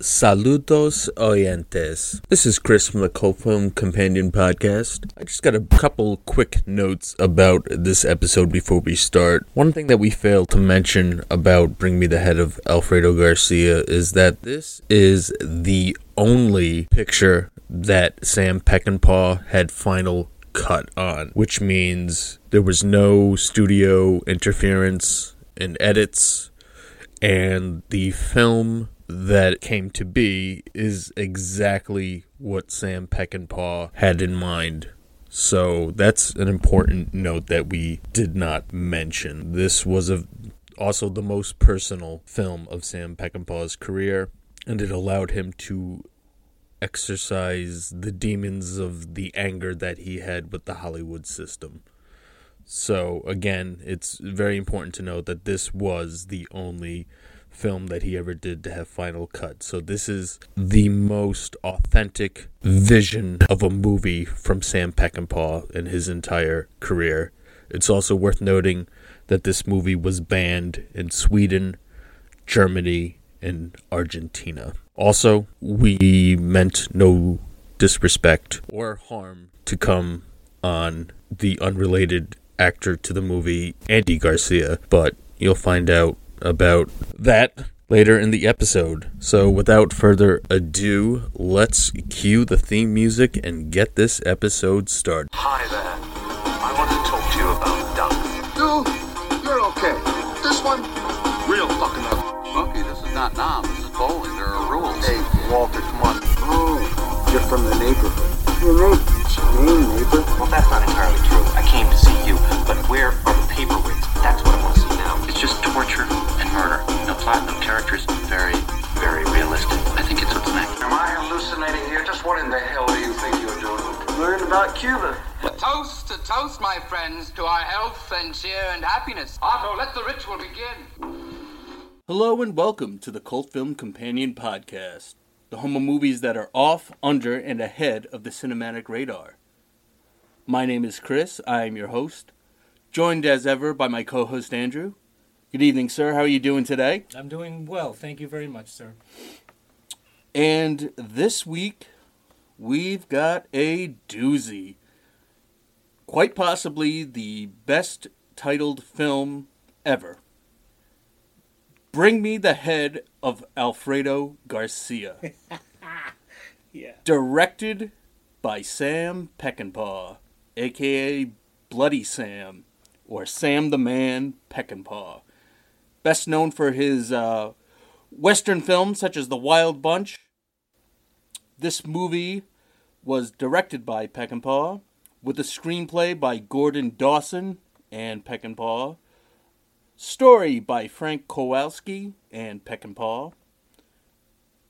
Saludos oyentes. This is Chris from the Film Companion Podcast. I just got a couple quick notes about this episode before we start. One thing that we failed to mention about Bring Me the Head of Alfredo Garcia is that this is the only picture that Sam Peckinpah had final cut on, which means there was no studio interference in edits, and the film that came to be is exactly what Sam Peckinpah had in mind. So that's an important note that we did not mention. This was a, also the most personal film of Sam Peckinpah's career, and it allowed him to exercise the demons of the anger that he had with the Hollywood system. So, again, it's very important to note that this was the only film that he ever did to have final cut. So this is the most authentic vision of a movie from Sam Peckinpah in his entire career. It's also worth noting that this movie was banned in Sweden, Germany, and Argentina. Also, we meant no disrespect or harm to come on the unrelated actor to the movie, Andy Garcia, but you'll find out about that later in the episode. So, without further ado, let's cue the theme music and get this episode started. Hi there. I want to talk to you about Doug. You, you're okay. This one, real fucking up. Smokey, this is not Nam. This is bowling. There are rules. Hey, Walter, come on. Oh, you're from the neighborhood. Your name, name, neighbor. Well, that's not entirely true. I came to see you, but where are the paperweights? That's what I want to see now. It's just torture and murder. No platinum characters, very, very realistic. I think it's what's next. Am I hallucinating here? Just what in the hell do you think you're doing? Learn about Cuba. Toast, a toast, my friends, to our health and cheer and happiness. Otto, let the ritual begin. Hello and welcome to the Cult Film Companion Podcast, the home of movies that are off, under, and ahead of the cinematic radar. My name is Chris, I am your host, joined as ever by my co host Andrew. Good evening, sir. How are you doing today? I'm doing well. Thank you very much, sir. And this week, we've got a doozy. Quite possibly the best titled film ever. Bring Me the Head of Alfredo Garcia. Yeah. Directed by Sam Peckinpah, aka Bloody Sam, or Sam the Man Peckinpah. Best known for his uh, Western films such as The Wild Bunch. This movie was directed by Peckinpah, with a screenplay by Gordon Dawson and Peckinpah, story by Frank Kowalski and Peckinpah,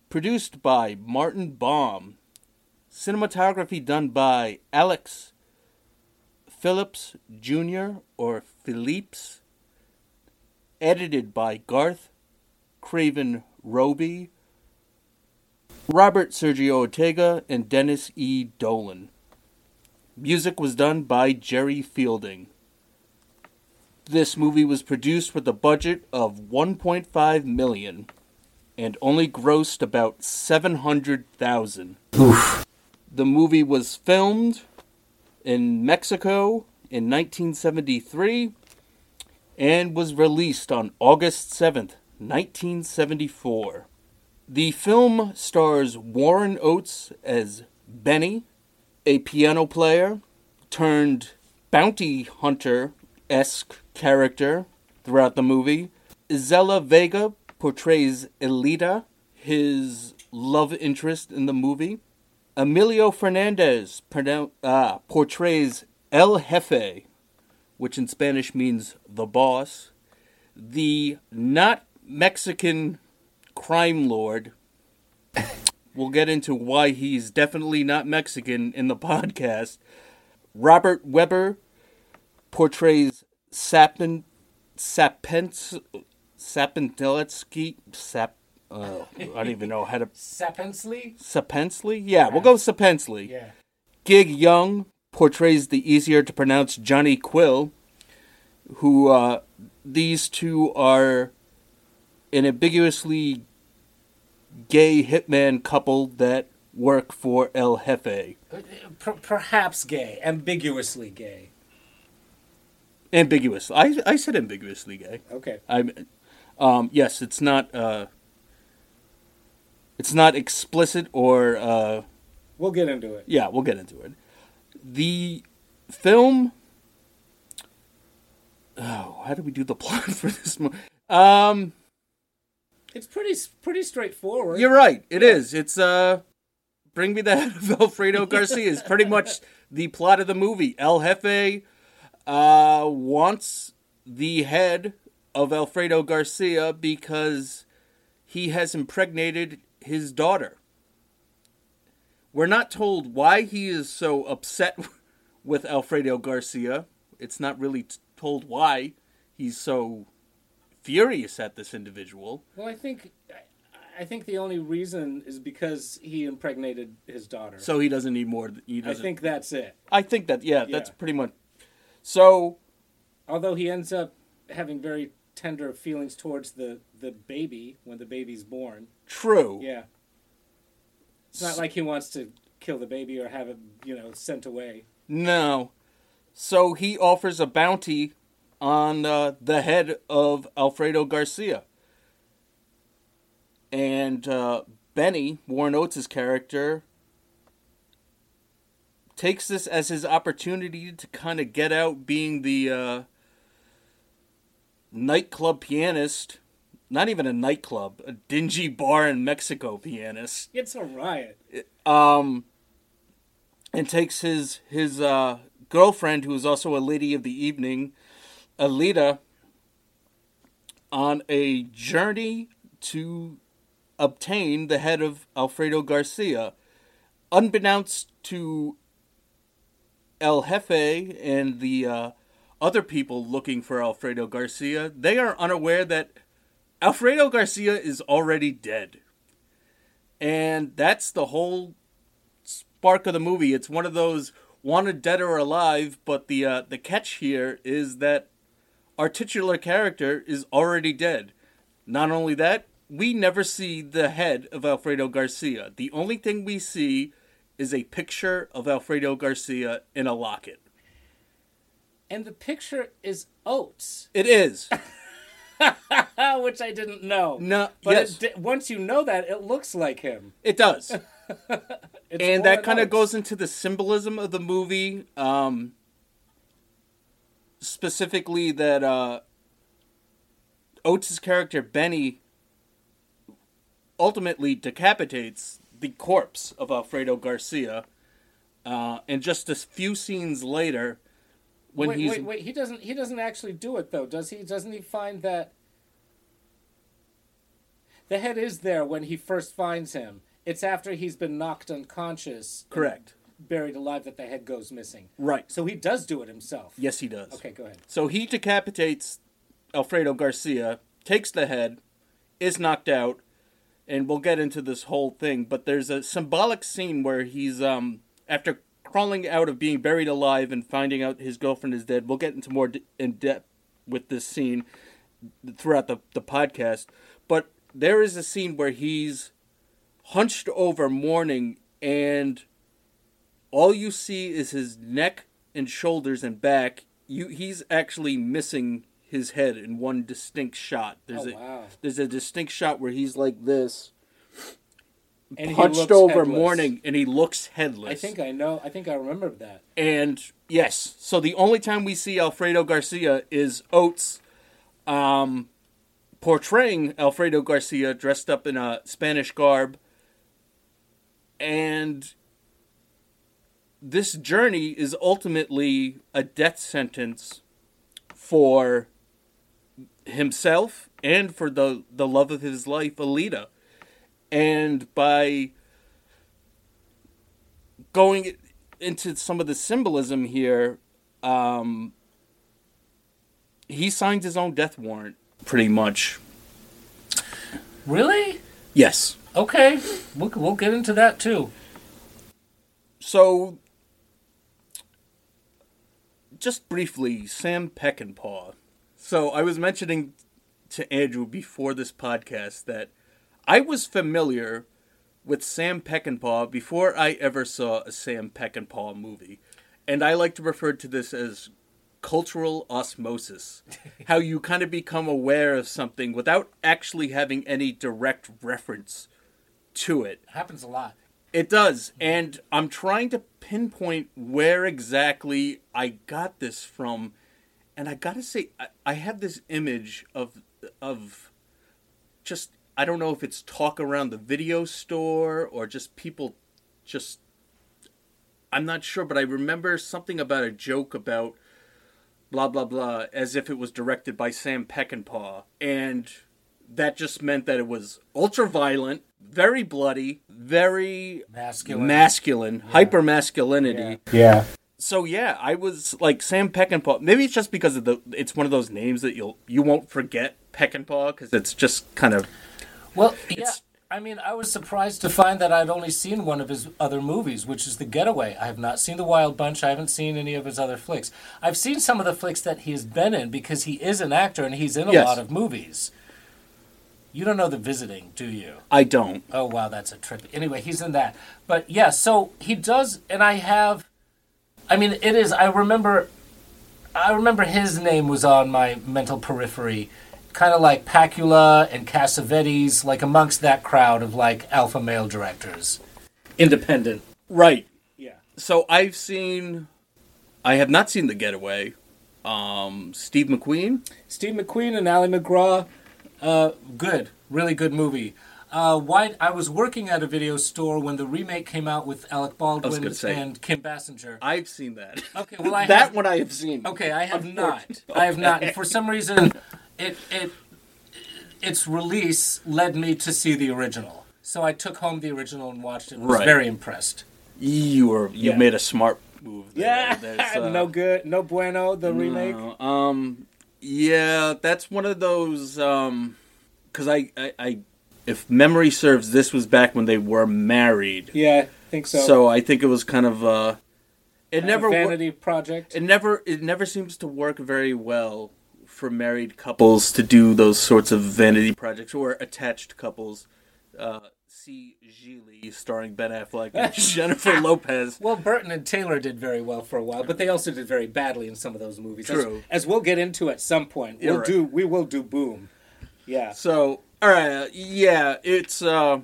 produced by Martin Baum, cinematography done by Alex Phillips Jr. or Phillips, edited by Garth Craven Roby, Robert Sergio Ortega, and Dennis E. Dolan. Music was done by Jerry Fielding. This movie was produced with a budget of 1.5 million and only grossed about 700,000. The movie was filmed in Mexico in 1973 and was released on August 7th, 1974. The film stars Warren Oates as Benny, a piano player turned bounty hunter esque character throughout the movie. Isela Vega portrays Elita, his love interest in the movie. Emilio Fernandez pronoun- uh, portrays El Jefe, which in Spanish means the boss. The not Mexican crime lord. we'll get into why he's definitely not Mexican in the podcast. Robert Webber portrays Sapin Sapens Sapinteletsky Sap uh, I don't even know how to Sapensley? Sapensley? Yeah, we'll go with Sapensley. Yeah. Gig Young portrays the easier to pronounce Johnny Quill, who uh, these two are an ambiguously gay hitman couple that work for El Jefe. Perhaps gay, ambiguously gay. Ambiguous. I I said ambiguously gay. Okay. I'm um yes, it's not uh it's not explicit or uh We'll get into it. yeah, we'll get into it. The film Oh, how do we do the plot for this mo- Um It's pretty pretty straightforward. You're right. It is. It's uh Bring Me the Head of Alfredo Garcia is pretty much the plot of the movie. El Jefe uh wants the head of Alfredo Garcia because he has impregnated his daughter. We're not told why he is so upset with Alfredo Garcia. It's not really t- told why he's so furious at this individual. Well, I think I think the only reason is because he impregnated his daughter. So he doesn't need more. He doesn't. I think that's it. I think that yeah, that's pretty much. So Although he ends up having very tender feelings towards the the baby when the baby's born. true. Yeah. It's not like he wants to kill the baby or have it, you know, sent away. No. So he offers a bounty on uh, the head of Alfredo Garcia. And uh, Benny, Warren Oates' character, takes this as his opportunity to kind of get out being the uh, nightclub pianist. Not even a nightclub, a dingy bar in Mexico pianist It's a riot. um, and takes his his uh, girlfriend, who is also a lady of the evening, Alita, on a journey to obtain the head of Alfredo Garcia, unbeknownst to El Jefe and the uh, other people looking for Alfredo Garcia. They are unaware that Alfredo Garcia is already dead. And that's the whole spark of the movie. It's one of those wanted dead or alive, but the uh, the catch here is that our titular character is already dead. Not only that, we never see the head of Alfredo Garcia. The only thing we see is a picture of Alfredo Garcia in a locket. And the picture is Oates, It is. which I didn't know. No, But yes, di- once you know that, it looks like him. it does. And that kind of goes into the symbolism of the movie um specifically that uh oates' character benny ultimately decapitates the corpse of alfredo garcia uh and just a few scenes later when wait, he's wait, wait. He doesn't. He doesn't actually do it though, does he? Doesn't he find that the head is there when he first finds him? It's after he's been knocked unconscious, correct buried alive, that the head goes missing. right So he does do it himself. yes he does Okay, go ahead. So he decapitates Alfredo Garcia, takes the head, is knocked out, and we'll get into this whole thing. But there's a symbolic scene where he's um after crawling out of being buried alive and finding out his girlfriend is dead. We'll get into more d- in depth with this scene throughout the the podcast. But there is a scene where he's hunched over mourning and all you see is his neck and shoulders and back. You he's actually missing his head in one distinct shot. There's Oh, a wow. there's a distinct shot where he's like this, And he hunched looks over headless. mourning, and he looks headless. I think I know. I think I remember that. And yes, so the only time we see Alfredo Garcia is Oates um, portraying Alfredo Garcia dressed up in a Spanish garb. And this journey is ultimately a death sentence for himself and for the, the love of his life, Alita. And by going into some of the symbolism here, um, he signs his own death warrant, pretty much. Really? Yes. Okay, we'll, we'll get into that too. So, just briefly, Sam Peckinpah. So, I was mentioning to Andrew before this podcast that I was familiar with Sam Peckinpah before I ever saw a Sam Peckinpah movie. And I like to refer to this as cultural osmosis. how you kind of become aware of something without actually having any direct reference to it. happens a lot. It does. Mm-hmm. And I'm trying to pinpoint where exactly I got this from. And I gotta say, I, I have this image of of just I don't know if it's talk around the video store or just people just I'm not sure, but I remember something about a joke about blah blah blah as if it was directed by Sam Peckinpah and that just meant that it was ultra violent, very bloody, very Masculine. masculine, hyper masculinity. Yeah. So yeah, I was like Sam Peckinpah. Maybe it's just because of the it's one of those names that you'll you won't forget Peckinpah because it's just kind of Well, yeah. It's- I mean, I was surprised to find that I'd only seen one of his other movies, which is The Getaway. I have not seen The Wild Bunch. I haven't seen any of his other flicks. I've seen some of the flicks that he's been in because he is an actor and he's in a Yes. lot of movies. You don't know The Visiting, do you? I don't. Oh wow, that's a trip. Anyway, he's in that. But yeah, so he does, and I have. I mean, it is. I remember. I remember his name was on my mental periphery, kind of like Pakula and Cassavetes, like amongst that crowd of like alpha male directors, independent. Right. Yeah. So I've seen. I have not seen The Getaway. Um, Steve McQueen. Steve McQueen and Ali MacGraw, uh, good, really good movie. Uh, why I was working at a video store when the remake came out with Alec Baldwin say. and Kim Basinger. I've seen that. Okay, well I that have, one I have seen. Okay, I have not. I have not. And for some reason, it it its release led me to see the original. So I took home the original and watched it. and Was Right. very impressed. You were you Yeah. made a smart move. There. There's, uh, no good, no bueno. The remake. Um, yeah, that's one of those. Um, because I, I, I, if memory serves, this was back when they were married. Yeah, I think so. So I think it was kind of uh, it never wor- vanity project. it never it never seems to work very well for married couples to do those sorts of vanity projects or attached couples. Uh, see Gigli starring Ben Affleck and Jennifer Lopez. well, Burton and Taylor did very well for a while, but they also did very badly in some of those movies. As- True. As, we'll get into at some point. We'll right. do. We will do. Boom. Yeah. So, all right, uh, yeah, it's uh.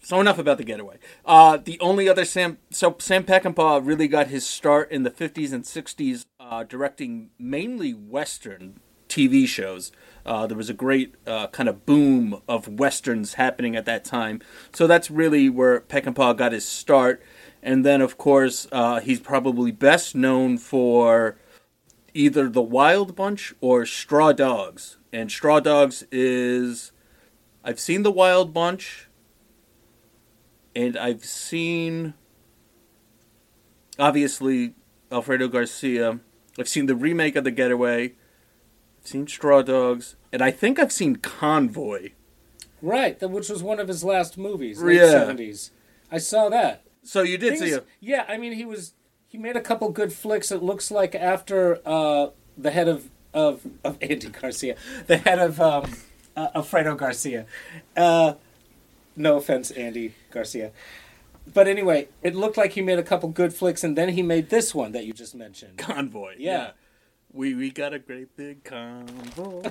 So enough about the getaway. Uh, the only other Sam, so Sam Peckinpah really got his start in the '50s and '60s, uh, directing mainly Western TV shows. Uh, there was a great uh, kind of boom of westerns happening at that time, so that's really where Peckinpah got his start. And then, of course, uh, he's probably best known for either the Wild Bunch or Straw Dogs. And Straw Dogs is I've seen the Wild Bunch and I've seen obviously Alfredo Garcia. I've seen the remake of The Getaway. I've seen Straw Dogs and I think I've seen Convoy. Right. That which was one of his last movies. Late Yeah. seventies. I saw that. So you did see Things- it. Yeah, I mean, he was he made a couple good flicks. It looks like after uh, the head of of of Andy Garcia, the head of um, uh, Alfredo Garcia. Uh, no offense, Andy Garcia. But anyway, it looked like he made a couple good flicks, and then he made this one that you just mentioned. Convoy. Yeah. We we got a great big convoy.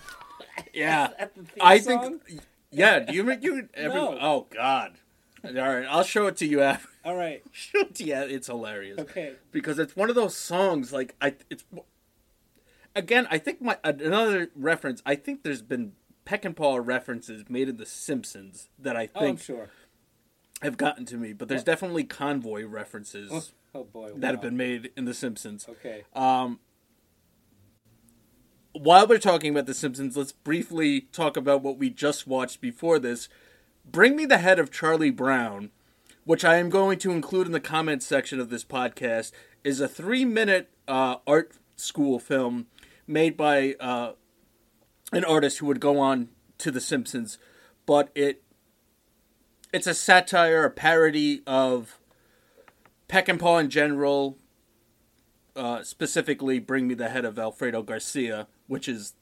yeah. The I song? think yeah, do you make you every No. Oh god. All right, I'll show it to you after. All right. Show it to you. It's hilarious. Okay. Because it's one of those songs like I it's again, I think my another reference, I think there's been Peckinpah references made in The Simpsons that I think. Oh, I'm think sure. Have gotten to me, but there's definitely convoy references Oh boy. that have been made in The Simpsons. Okay. while we're talking about The Simpsons, let's briefly talk about what we just watched before this. Bring Me the Head of Charlie Brown, which I am going to include in the comments section of this podcast, is a three minute uh, art school film made by uh, an artist who would go on to The Simpsons, but it it's a satire, a parody of Peckinpah in general, uh, specifically bring me the head of Alfredo Garcia, which is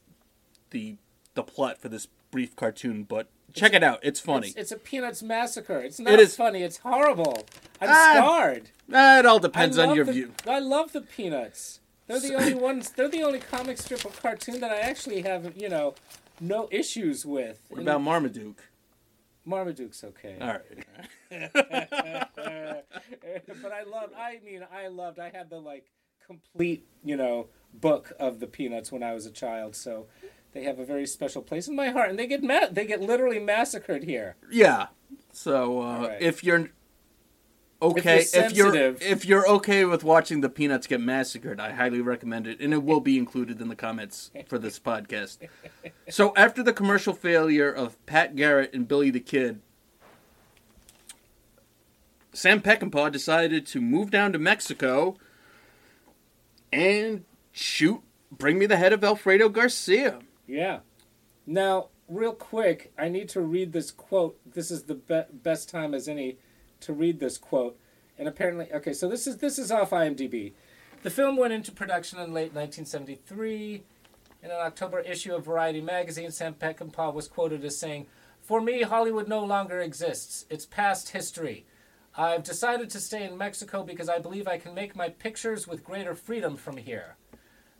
the the plot for this brief cartoon, but check it out. It's funny. It's, it's a Peanuts massacre. It's not It is- funny. It's horrible. I'm Ah, scarred. Ah, it all depends on your the- view. I love the Peanuts. They're the only ones. They're the only comic strip or cartoon that I actually have, you know, no issues with. What about Marmaduke? Marmaduke's okay. All right. but I loved. I mean, I loved. I had the like complete, you know, book of the Peanuts when I was a child. So they have a very special place in my heart, and they get ma- They get literally massacred here. Yeah. So uh, right. if you're okay, If you're if you're if you're okay with watching the peanuts get massacred, I highly recommend it, and it will be included in the comments for this podcast. So after the commercial failure of Pat Garrett and Billy the Kid, Sam Peckinpah decided to move down to Mexico and shoot Bring Me the Head of Alfredo Garcia. Yeah. Now, real quick, I need to read this quote. This is the be- best time as any to read this quote. And apparently, okay, so this is this is off IMDb. The film went into production in late 1973. In an October issue of Variety magazine, Sam Peckinpah was quoted as saying, "For me, Hollywood no longer exists. It's past history. I've decided to stay in Mexico because I believe I can make my pictures with greater freedom from here."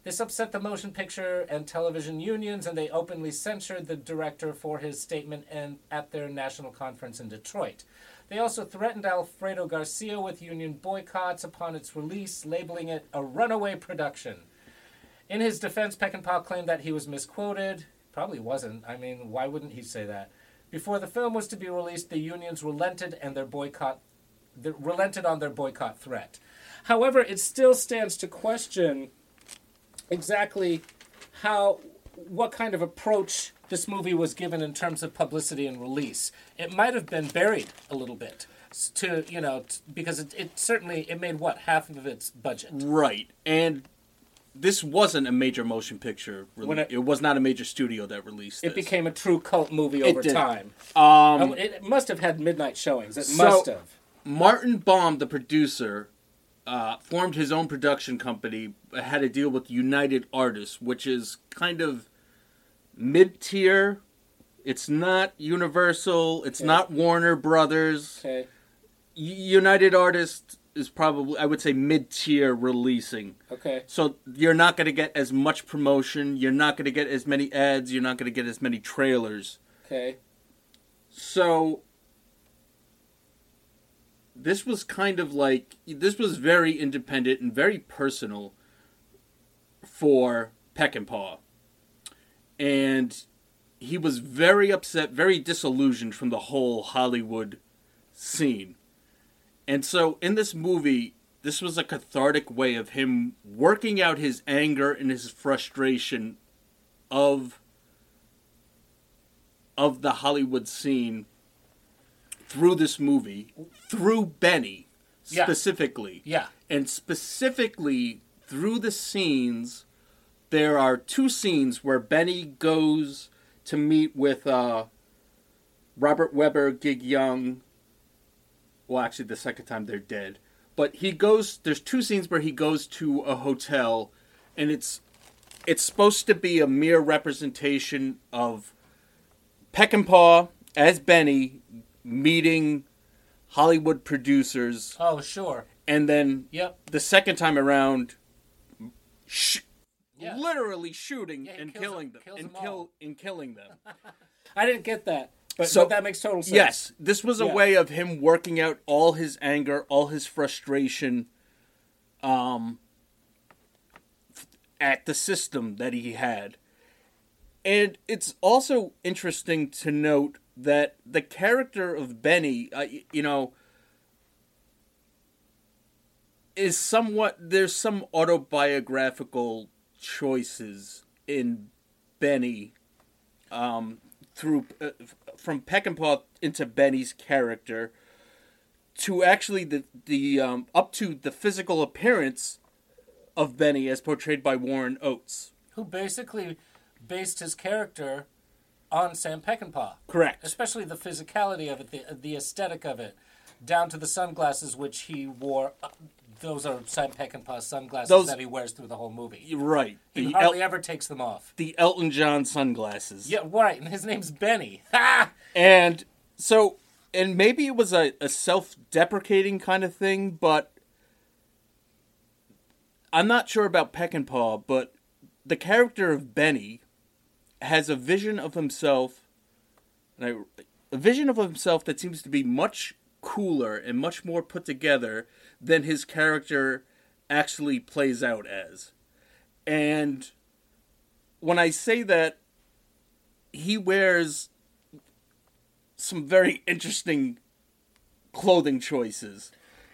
This upset the motion picture and television unions, and they openly censured the director for his statement and at their national conference in Detroit. They also threatened Alfredo Garcia with union boycotts upon its release, labeling it a runaway production. In his defense, Peckinpah claimed that he was misquoted. Probably wasn't. I mean, why wouldn't he say that? Before the film was to be released, the unions relented and their boycott the, relented on their boycott threat. However, it still stands to question exactly how what kind of approach this movie was given in terms of publicity and release. It might have been buried a little bit to you know t- because it, it certainly it made what half of its budget. Right. And this wasn't a major motion picture. Rele- it, it- was not a major studio that released It this. became a true cult movie over time. Um, Oh, it must have had midnight showings. It So- must have. Martin Baum, the producer, uh, formed his own production company, had a deal with United Artists, which is kind of mid tier. It's not Universal. It's Okay. not Warner Brothers. Okay. United Artists is probably, I would say, mid tier releasing. Okay. So you're not going to get as much promotion. You're not going to get as many ads. You're not going to get as many trailers. Okay. So this was kind of like this was very independent and very personal for Peck and Peckinpah. And he was very upset, very disillusioned from the whole Hollywood scene. And so in this movie, this was a cathartic way of him working out his anger and his frustration of of the Hollywood scene through this movie, through Benny Yeah. specifically. Yeah. And specifically through the scenes, there are two scenes where Benny goes to meet with uh, Robert Webber, Gig Young. Well, actually, the second time they're dead. But he goes. There's two scenes where he goes to a hotel, and it's it's supposed to be a mere representation of Peckinpah as Benny meeting Hollywood producers, Oh, sure. and then Yep. the second time around, sh- Yeah. literally shooting Yeah, and kills killing them- them, kills and them kill all. and killing them. I didn't get that, but, So- but that makes total sense. yes, this was a Yeah. way of him working out all his anger, all his frustration, um, at the system that he had. And it's also interesting to note that the character of Benny, uh, you know, is somewhat there's some autobiographical choices in Benny um, through uh, from Peckinpah into Benny's character to actually the the um, up to the physical appearance of Benny as portrayed by Warren Oates. Who basically based his character on Sam Peckinpah. Correct. Especially the physicality of it, the, the aesthetic of it, down to the sunglasses which he wore uh, those are Sam Peckinpah sunglasses Those- that he wears through the whole movie. Right. He The, hardly El- ever takes them off. the Elton John sunglasses. Yeah, right. And his name's Benny. And so, and maybe it was a, a self deprecating kind of thing, but I'm not sure about Peckinpah, but the character of Benny has a vision of himself, and I, a vision of himself that seems to be much cooler and much more put together than his character actually plays out as. And when I say that, he wears some very interesting clothing choices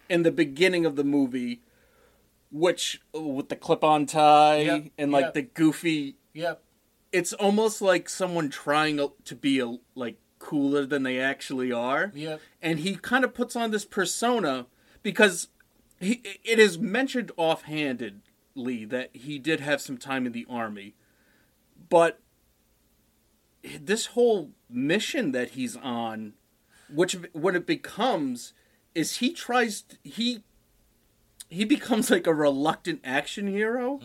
in the beginning of the movie, which with the clip-on tie Yep, and like yep. the goofy. Yep. It's almost like someone trying to be a, like cooler than they actually are. Yep. And he kind of puts on this persona because he it is mentioned offhandedly that he did have some time in the army, but this whole mission that he's on, which what it becomes is he tries to, he he becomes like a reluctant action hero,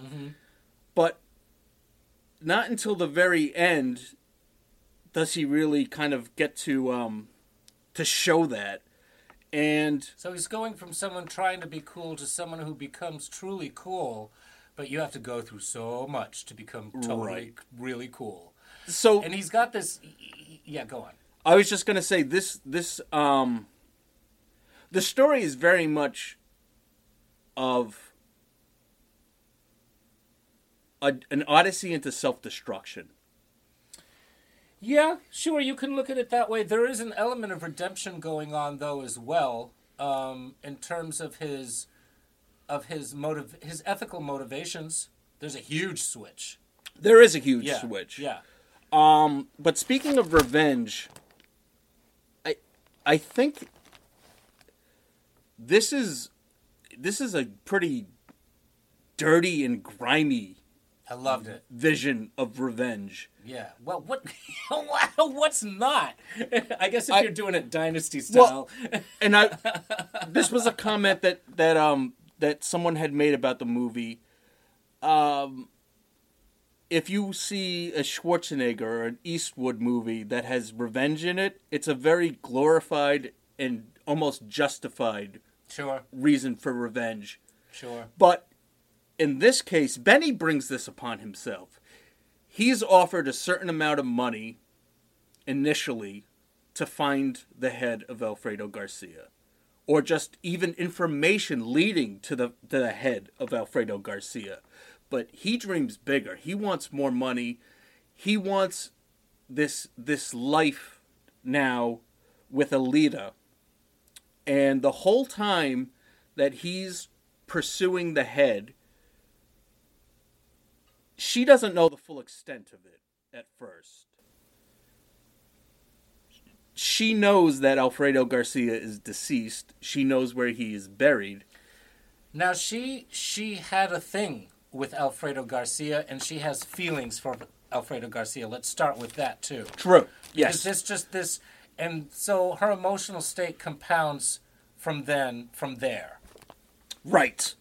but not until the very end does he really kind of get to um to show that and So he's going from someone trying to be cool to someone who becomes truly cool, but you have to go through so much to become totally Right. really cool. so And he's got this. Yeah, go on. I was just gonna say this this um the story is very much of a, an odyssey into self destruction. Yeah, sure, you can look at it that way. There is an element of redemption going on though as well, um, in terms of his of his motive his ethical motivations. There's a huge switch. There is a huge Yeah. switch. Yeah. Um, but speaking of revenge, I I think this is this is a pretty dirty and grimy I loved it. vision of revenge. Yeah. Well, what? What's not? I guess if I- you're doing it dynasty style. Well- And I this was a comment that that um that someone had made about the movie. Um if you see a Schwarzenegger or an Eastwood movie that has revenge in it, it's a very glorified and almost justified sure. reason for revenge. Sure. But in this case, Benny brings this upon himself. He's offered a certain amount of money initially to find the head of Alfredo Garcia, or just even information leading to the to the head of Alfredo Garcia. But he dreams bigger. He wants more money. He wants this this life now with Alita. And the whole time that he's pursuing the head, she doesn't know the full extent of it at first. She knows that Alfredo Garcia is deceased. She knows where he is buried. Now she she had a thing with Alfredo Garcia, and she has feelings for Alfredo Garcia. Let's start with that too. True. Yes. this just this, and so her emotional state compounds from then from there, Right.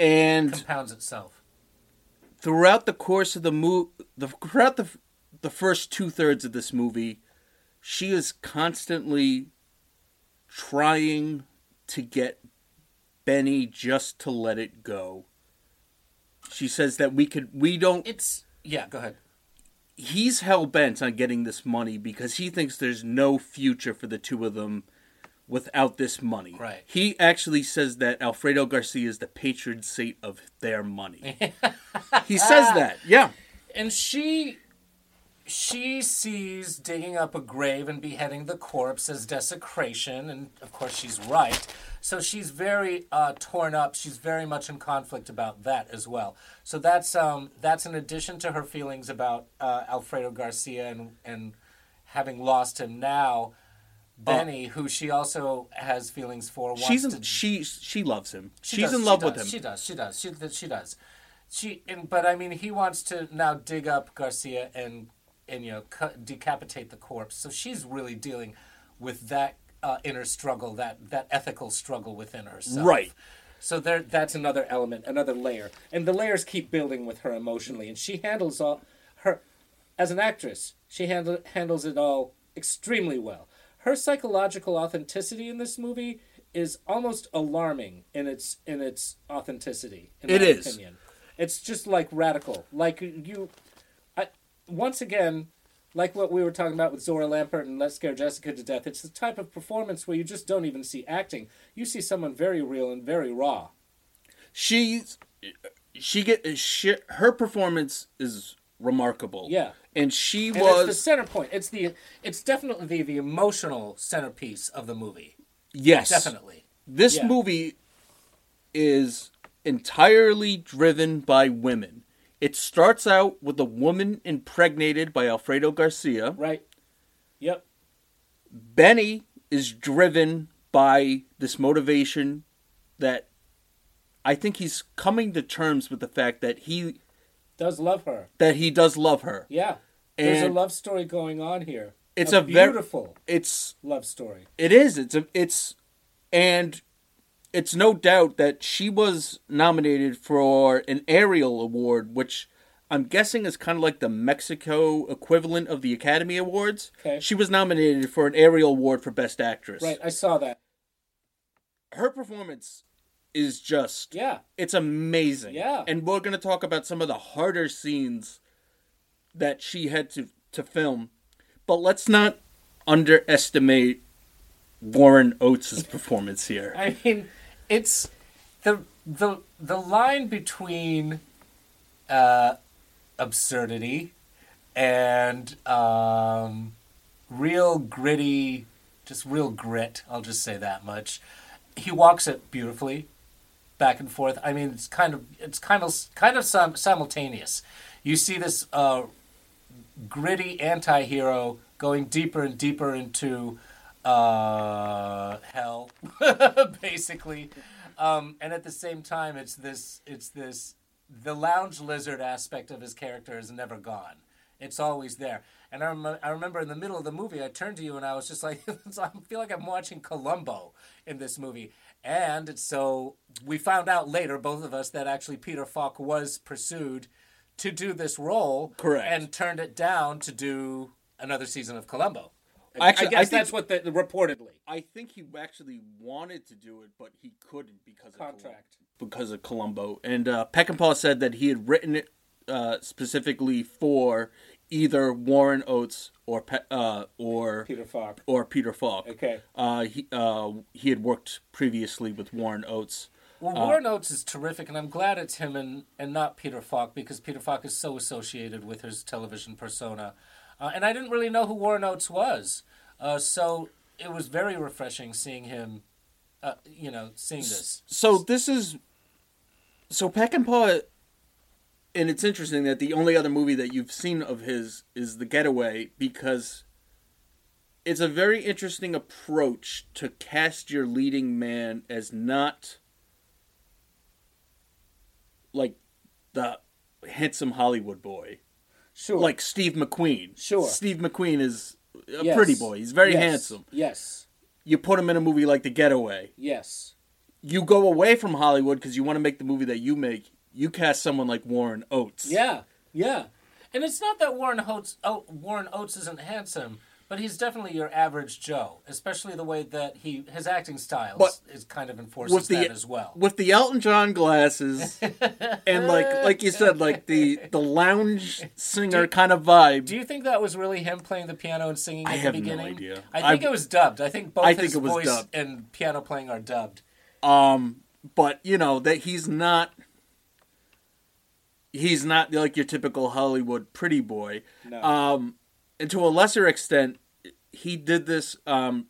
And compounds itself. Throughout the course of the movie, the, throughout the the first two thirds of this movie, she is constantly trying to get Benny just to let it go. She says that we could, we don't. It's yeah. Go ahead. He's hell bent on getting this money because he thinks there's no future for the two of them without this money. Right. He actually says that Alfredo Garcia is the patron saint of their money. he says that. Yeah. and she she sees digging up a grave and beheading the corpse as desecration and of course she's right so she's very uh, torn up she's very much in conflict about that as well so that's um, that's in addition to her feelings about uh, alfredo garcia and, and having lost him now benny who she also has feelings for wants She's to she she loves him. she She's does, in love does, with him. She does. She does. She she does. She and but I mean he wants to now dig up Garcia and and you know cut, decapitate the corpse. So she's really dealing with that uh, inner struggle, that that ethical struggle within herself. Right. So there, that's another element, another layer, and the layers keep building with her emotionally, and she handles all her as an actress. She handle, handles it all extremely well. Her psychological authenticity in this movie is almost alarming in its in its authenticity. In It my is. opinion, it's just like radical. Like you, I once again. Like what we were talking about with Zohra Lampert and Let's Scare Jessica to Death, it's the type of performance where you just don't even see acting. You see someone very real and very raw. She's she get she, her performance is remarkable. Yeah. And she And was it's the center point. It's the it's definitely the, the emotional centerpiece of the movie. yes, Definitely. This Yeah. movie is entirely driven by women. It starts out with a woman impregnated by Alfredo Garcia. Right. Yep. Benny is driven by this motivation that I think he's coming to terms with the fact that he Does love her. that he does love her. Yeah. There's a love story going on here. It's a, a ver- beautiful It's love story. It is. It's a. It's and it's no doubt that she was nominated for an Ariel Award, which I'm guessing is kind of like the Mexico equivalent of the Academy Awards. Okay. She was nominated for an Ariel Award for Best Actress. Right. I saw that. Her performance is just. Yeah. It's amazing. Yeah. And we're going to talk about some of the harder scenes that she had to to film, but let's not underestimate Warren Oates' performance here. I mean, it's the the the line between uh, absurdity and um, real gritty, just real grit. I'll just say that much. He walks it beautifully, back and forth. I mean, it's kind of it's kind of kind of simultaneous. You see this uh, gritty anti-hero going deeper and deeper into uh, hell, basically. Um, and at the same time, it's this, it's this, the lounge lizard aspect of his character is never gone. It's always there. And I, rem- I remember in the middle of the movie, I turned to you and I was just like, I feel like I'm watching Columbo in this movie. And so we found out later, both of us, that actually Peter Falk was pursued to do this role, Correct. and turned it down to do another season of Columbo. Actually, I I guess think- that's what the reportedly I think he actually wanted to do it, but he couldn't because of Colum- contract. because of Columbo. And uh, Peckinpah said that he had written it uh, specifically for either Warren Oates or Pe- uh, or Peter Falk. or Peter Falk. Okay. Uh, he uh, he had worked previously with Warren Oates. Well, Warren Oates is terrific, and I'm glad it's him and, and not Peter Falk because Peter Falk is so associated with his television persona. Uh, and I didn't really know who Warren Oates was. Uh, so it was very refreshing seeing him, uh, you know, seeing this. So this is so Peckinpah, and it's interesting that the only other movie that you've seen of his is The Getaway because it's a very interesting approach to cast your leading man as not like the handsome Hollywood boy, Sure. like Steve McQueen. Sure. Steve McQueen is a Yes. pretty boy. He's very Yes. handsome. Yes. You put him in a movie like The Getaway Yes. you go away from Hollywood because you want to make the movie that you make. You cast someone like Warren Oates. Yeah. Yeah. And it's not that Warren Oates, oh, Warren Oates isn't handsome, but he's definitely your average Joe, especially the way that he his acting style But is kind of enforces that as well. with the Elton John glasses, and like like you said, like the the lounge singer kind of vibe. Do you think that was really him playing the piano and singing at I the have no beginning? idea. I think I- it was dubbed. I think both I think his it was voice dubbed. and piano playing are dubbed. Um, but you know that he's not. He's not like your typical Hollywood pretty boy. No. Um, and to a lesser extent, he did this. Um,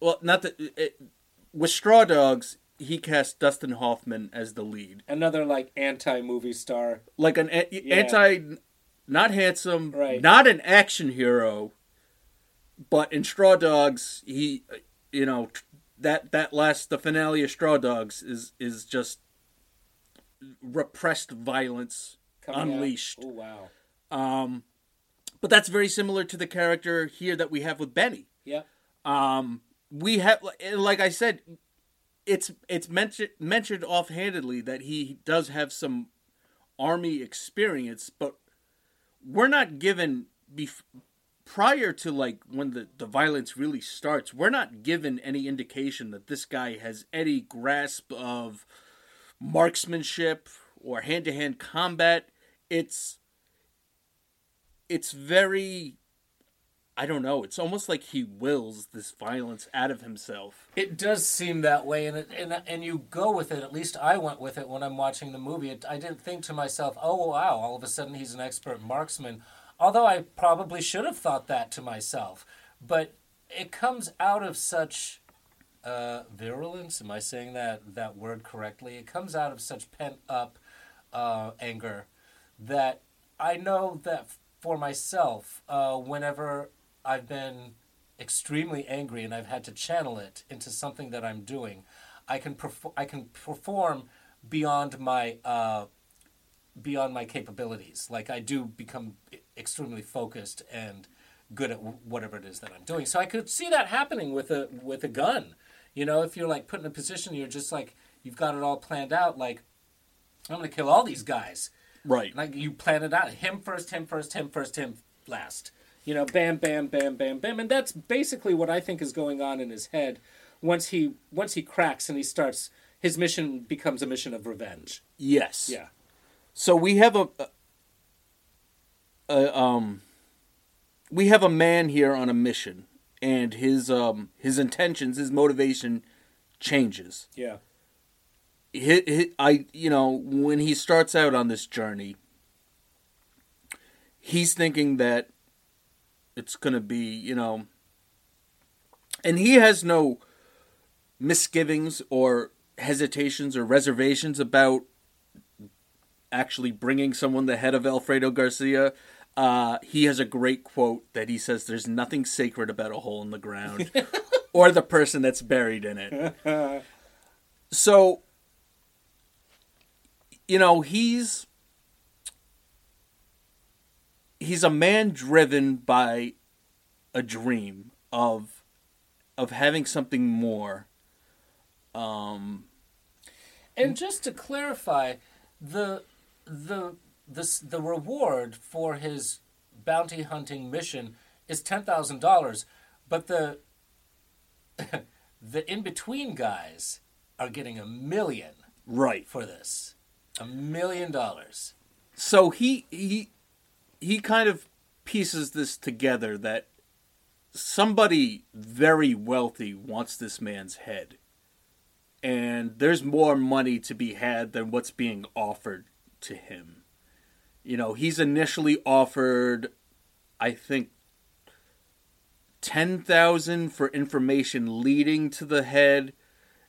well, not that it, with Straw Dogs, he cast Dustin Hoffman as the lead, Another like anti movie star. like an a- anti, not handsome, Right. not an action hero, but in Straw Dogs, he, you know, that that last the finale of Straw Dogs is is just repressed violence coming out. unleashed. Oh wow. Um, but that's very similar to the character here that we have with Benny. Yeah. Um, we have, like I said, it's it's mentioned mentioned offhandedly that he does have some army experience, but we're not given bef- prior to like when the, the violence really starts, we're not given any indication that this guy has any grasp of marksmanship or hand to hand combat. It's it's very I don't know. It's almost like he wills this violence out of himself. It does seem that way, and it, and and you go with it. At least I went with it when I'm watching the movie. It, I didn't think to myself, "Oh wow!" All of a sudden, he's an expert marksman. Although I probably should have thought that to myself, but it comes out of such uh, virulence. Am I saying that that word correctly? It comes out of such pent up uh, anger that I know that for myself, uh, whenever I've been extremely angry and I've had to channel it into something that I'm doing, I can perf- I can perform beyond my uh, beyond my capabilities. Like I do become extremely focused and good at whatever it is that I'm doing. So I could see that happening with a with a gun. You know, if you're like put in a position, you're just like you've got it all planned out. Like I'm gonna kill all these guys. Right. Like you plan it out. Him first, him first, him first, him last. You know, bam, bam, bam, bam, bam, and that's basically what I think is going on in his head. Once he once he cracks and he starts, his mission becomes a mission of revenge. Yes. Yeah. So we have a, a, a um we have a man here on a mission and his um his intentions, his motivation changes. Yeah. Hi hi I you know, when he starts out on this journey, he's thinking that it's going to be, you know, and he has no misgivings or hesitations or reservations about actually bringing someone the head of Alfredo Garcia. Uh, he has a great quote that he says, "There's nothing sacred about a hole in the ground, or the person that's buried in it." so, you know, he's he's a man driven by a dream of of having something more. Um, And just to clarify, the the the the reward for his bounty hunting mission is ten thousand dollars, but the the in between guys are getting a million right. for this, a million dollars. so he he he kind of pieces this together that somebody very wealthy wants this man's head and there's more money to be had than what's being offered to him you know he's initially offered i think 10,000 for information leading to the head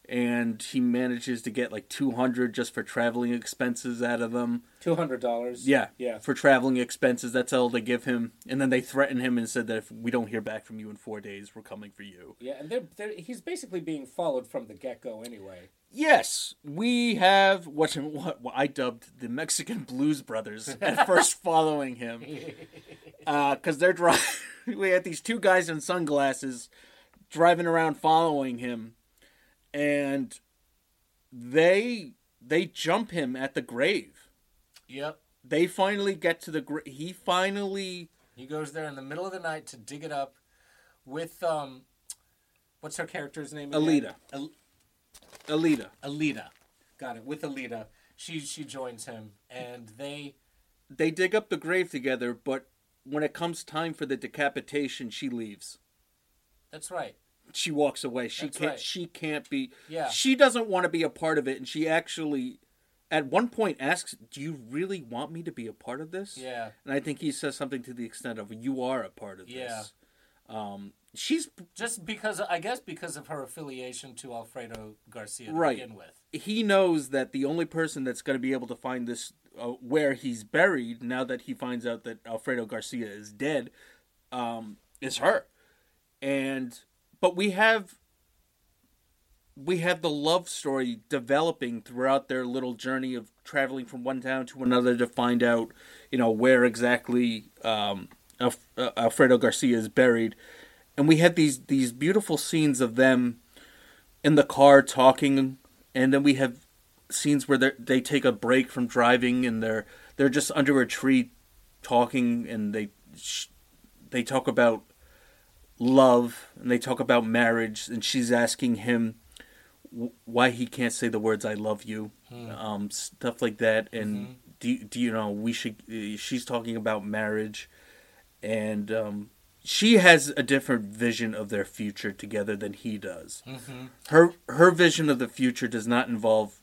and he manages to get like 200 just for traveling expenses out of them Two hundred dollars. yeah, yeah. For traveling expenses, that's all they give him. And then they threaten him and said that if we don't hear back from you in four days, we're coming for you. Yeah, and they're, they're, he's basically being followed from the get go anyway. Yes, we have what, what what I dubbed the Mexican Blues Brothers at first following him, uh, because they're driving. we had these two guys in sunglasses driving around following him, and they they jump him at the grave. Yep. They finally get to the grave. He finally He goes there in the middle of the night to dig it up with um what's her character's name? again? Alita. Al- Alita. Alita. Got it. With Alita. She she joins him and they They dig up the grave together, but when it comes time for the decapitation, she leaves. That's right. She walks away. She That's can't. right. She can't be. Yeah. She doesn't want to be a part of it, and she actually, at one point, asks, "Do you really want me to be a part of this?" Yeah. And I think he says something to the extent of, "You are a part of Yeah. this." Um, she's Just because I guess because of her affiliation to Alfredo Garcia to Right. begin with. he knows that the only person that's going to be able to find this uh, where he's buried now that he finds out that Alfredo Garcia is dead um, is her and but we have we have the love story developing throughout their little journey of traveling from one town to another to find out you know where exactly um, uh, Alfredo Garcia is buried. And we had these these beautiful scenes of them in the car talking, and then we have scenes where they take a break from driving and they're they're just under a tree talking, and they they talk about love and they talk about marriage, and she's asking him w- why he can't say the words "I love you," um, stuff like that, and. Do, you- do you know we should she's talking about marriage and um, she has a different vision of their future together than he does. Mm-hmm. Her her vision of the future does not involve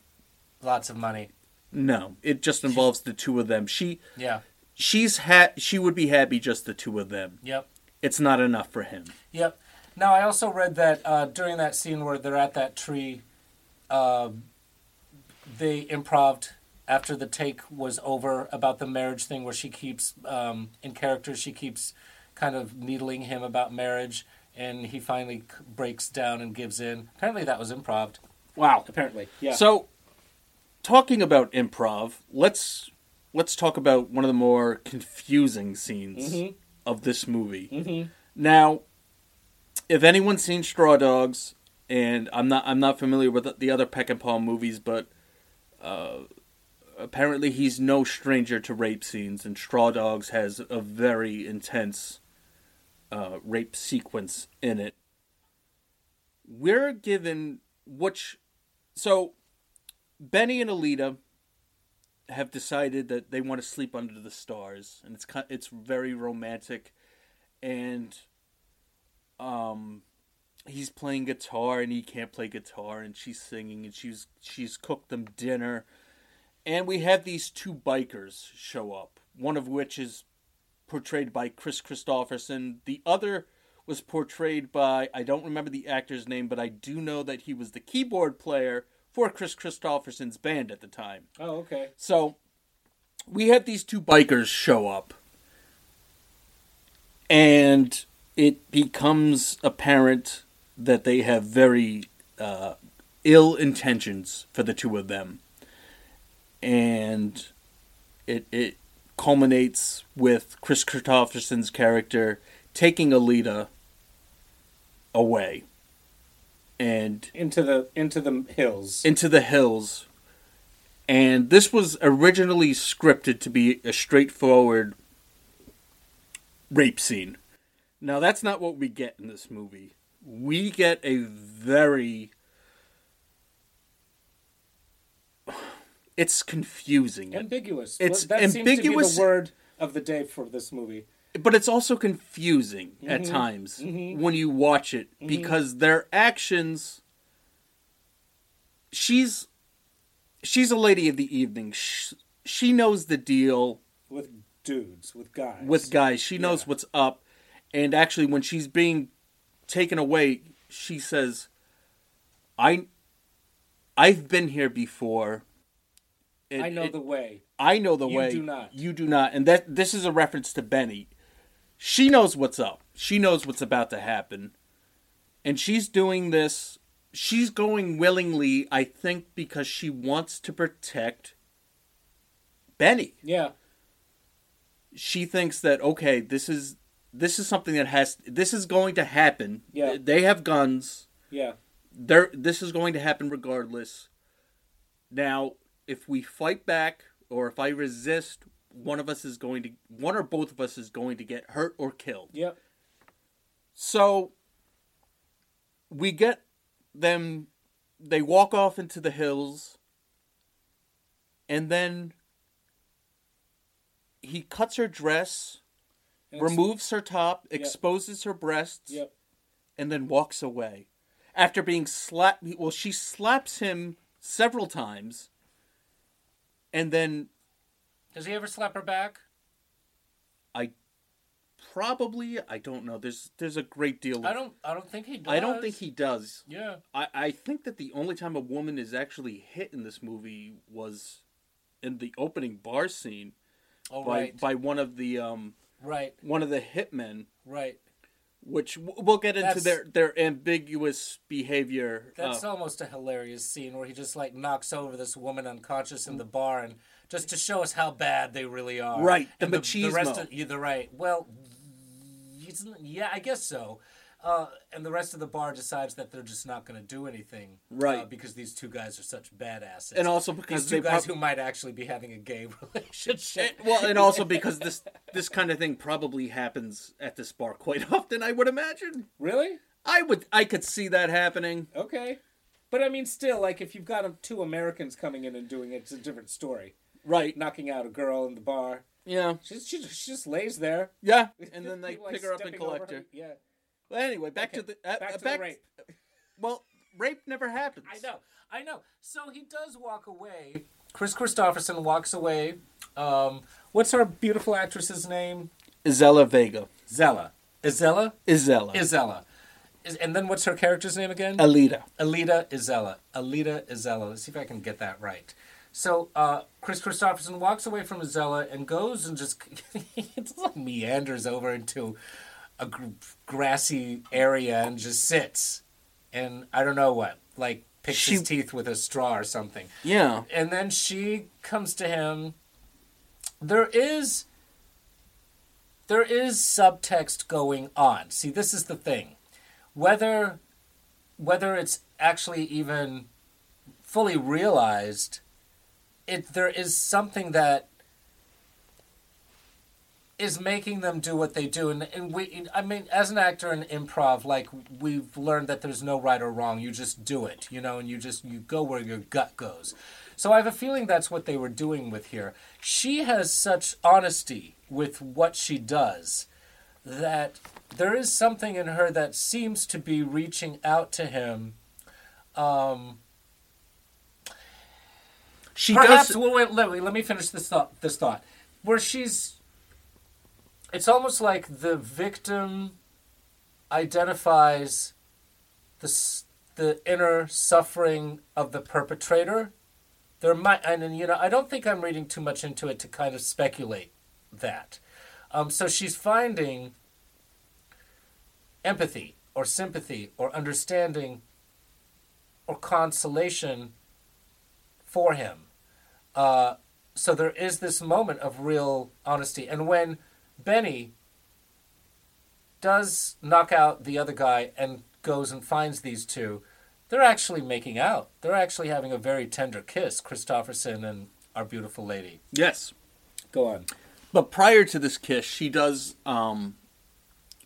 Lots of money. no. It just involves the two of them. She Yeah. she's ha- she would be happy just the two of them. Yep. It's not enough for him. Yep. Now I also read that uh, during that scene where they're at that tree, um they improved after the take was over about the marriage thing, where she keeps um, in character she keeps kind of needling him about marriage, and he finally breaks down and gives in. Apparently that was improv. Wow. Apparently, yeah. So, talking about improv, let's let's talk about one of the more confusing scenes of this movie. Now, if anyone's seen Straw Dogs, and I'm not I'm not familiar with the other Peckinpah movies, but uh, apparently he's no stranger to rape scenes, and Straw Dogs has a very intense uh, rape sequence in it. We're given which so Benny and Alita have decided that they want to sleep under the stars, and it's it's very romantic, and um, he's playing guitar and he can't play guitar, and she's singing, and she's she's cooked them dinner, and we have these two bikers show up, one of which is portrayed by Kris Kristofferson, the other was portrayed by I don't remember the actor's name, but I do know that he was the keyboard player for Kris Kristofferson's band at the time. oh, okay. So we have these two bikers show up, and it becomes apparent that they have very uh, ill intentions for the two of them, and it it culminates with Kris Kristofferson's character taking Alita away and Into the into the hills. into the hills. And this was originally scripted to be a straightforward rape scene. Now, that's not what we get in this movie. We get a very. It's confusing. ambiguous. It's that seems to be ambiguous- the word of the day for this movie. But it's also confusing at Mm-hmm. times when you watch it because their actions she's she's a lady of the evening she, she knows the deal with dudes, with guys. with guys she knows Yeah. what's up and actually when she's being taken away she says i i've been here before It- I know it- the way. I know the way. You do not. You do not. And that this is a reference to Benny. She knows what's up. She knows what's about to happen. And she's doing this she's going willingly, I think because she wants to protect Benny. Yeah. She thinks that okay, this is this is something that has this is going to happen. Yeah. They have guns. Yeah. There this is going to happen regardless. Now, if we fight back or if I resist, one of us is going to one or both of us is going to get hurt or killed. Yep. So we get them they walk off into the hills and then he cuts her dress, And removes her top, exposes her breasts Yep. and then walks away after being slapped well she slaps him several times and then Does he ever slap her back? i probably i don't know there's there's a great deal of, I don't. I don't think he does. i don't think he does Yeah. I, I think that the only time a woman is actually hit in this movie was in the opening bar scene Oh by, right. by one of the um Right. one of the hitmen Right. which we'll get into That's- their their ambiguous behavior That's uh, almost a hilarious scene where he just like knocks over this woman unconscious in the bar, and just to show us how bad they really are. Right, the And the, the rest machismo. of you're the right. Well, yeah, I guess so. Uh, and the rest of the bar decides that they're just not going to do anything, Right. Uh, because these two guys are such badasses, And also because these two guys prob- who might actually be having a gay relationship. well, and also because this this kind of thing probably happens at this bar quite often. I would imagine. really? I would. I could see that happening. Okay. But I mean, still, like if you've got two Americans coming in and doing it, it's a different story. Right. Knocking out a girl in the bar, Yeah. she she, she just lays there, Yeah. And then they People, like, pick her up and collect her. Yeah. Well, anyway, back Okay, to the uh, back uh, to the rape. Well, rape never happens. I know, I know. So he does walk away. Kris Kristofferson walks away. Um, what's our beautiful actress's name? Isela Vega. Zella. Isela? Isela. Isela. Is, and then what's her character's name again? Alita. Alita Isela. Alita Isela. Let's see if I can get that right. So uh, Kris Kristofferson walks away from Isela and goes and just like meanders over into a grassy area and just sits and I don't know what like picks She- his teeth with a straw or something. Yeah. And then she comes to him. There is there is subtext going on. See, this is the thing. Whether whether it's actually even fully realized, it there is something that is making them do what they do. And, and we i mean as an actor in improv like we've learned that there's no right or wrong. You just do it you know and you just you go where your gut goes. So i have a feeling that's what they were doing with here. She has such honesty with what she does that there is something in her that seems to be reaching out to him um She Perhaps. does. Well, wait, let, me, let me finish this thought. This thought, where she's. It's almost like the victim identifies the the inner suffering of the perpetrator. There might, and you know, I don't think I'm reading too much into it to kind of speculate that. Um, so she's finding empathy or sympathy or understanding or consolation for him. Uh, so there is this moment of real honesty. And when Benny does knock out the other guy and goes and finds these two, they're actually making out. They're actually having a very tender kiss, Kristofferson and our beautiful lady. Yes. Go on. But prior to this kiss, she does. Um,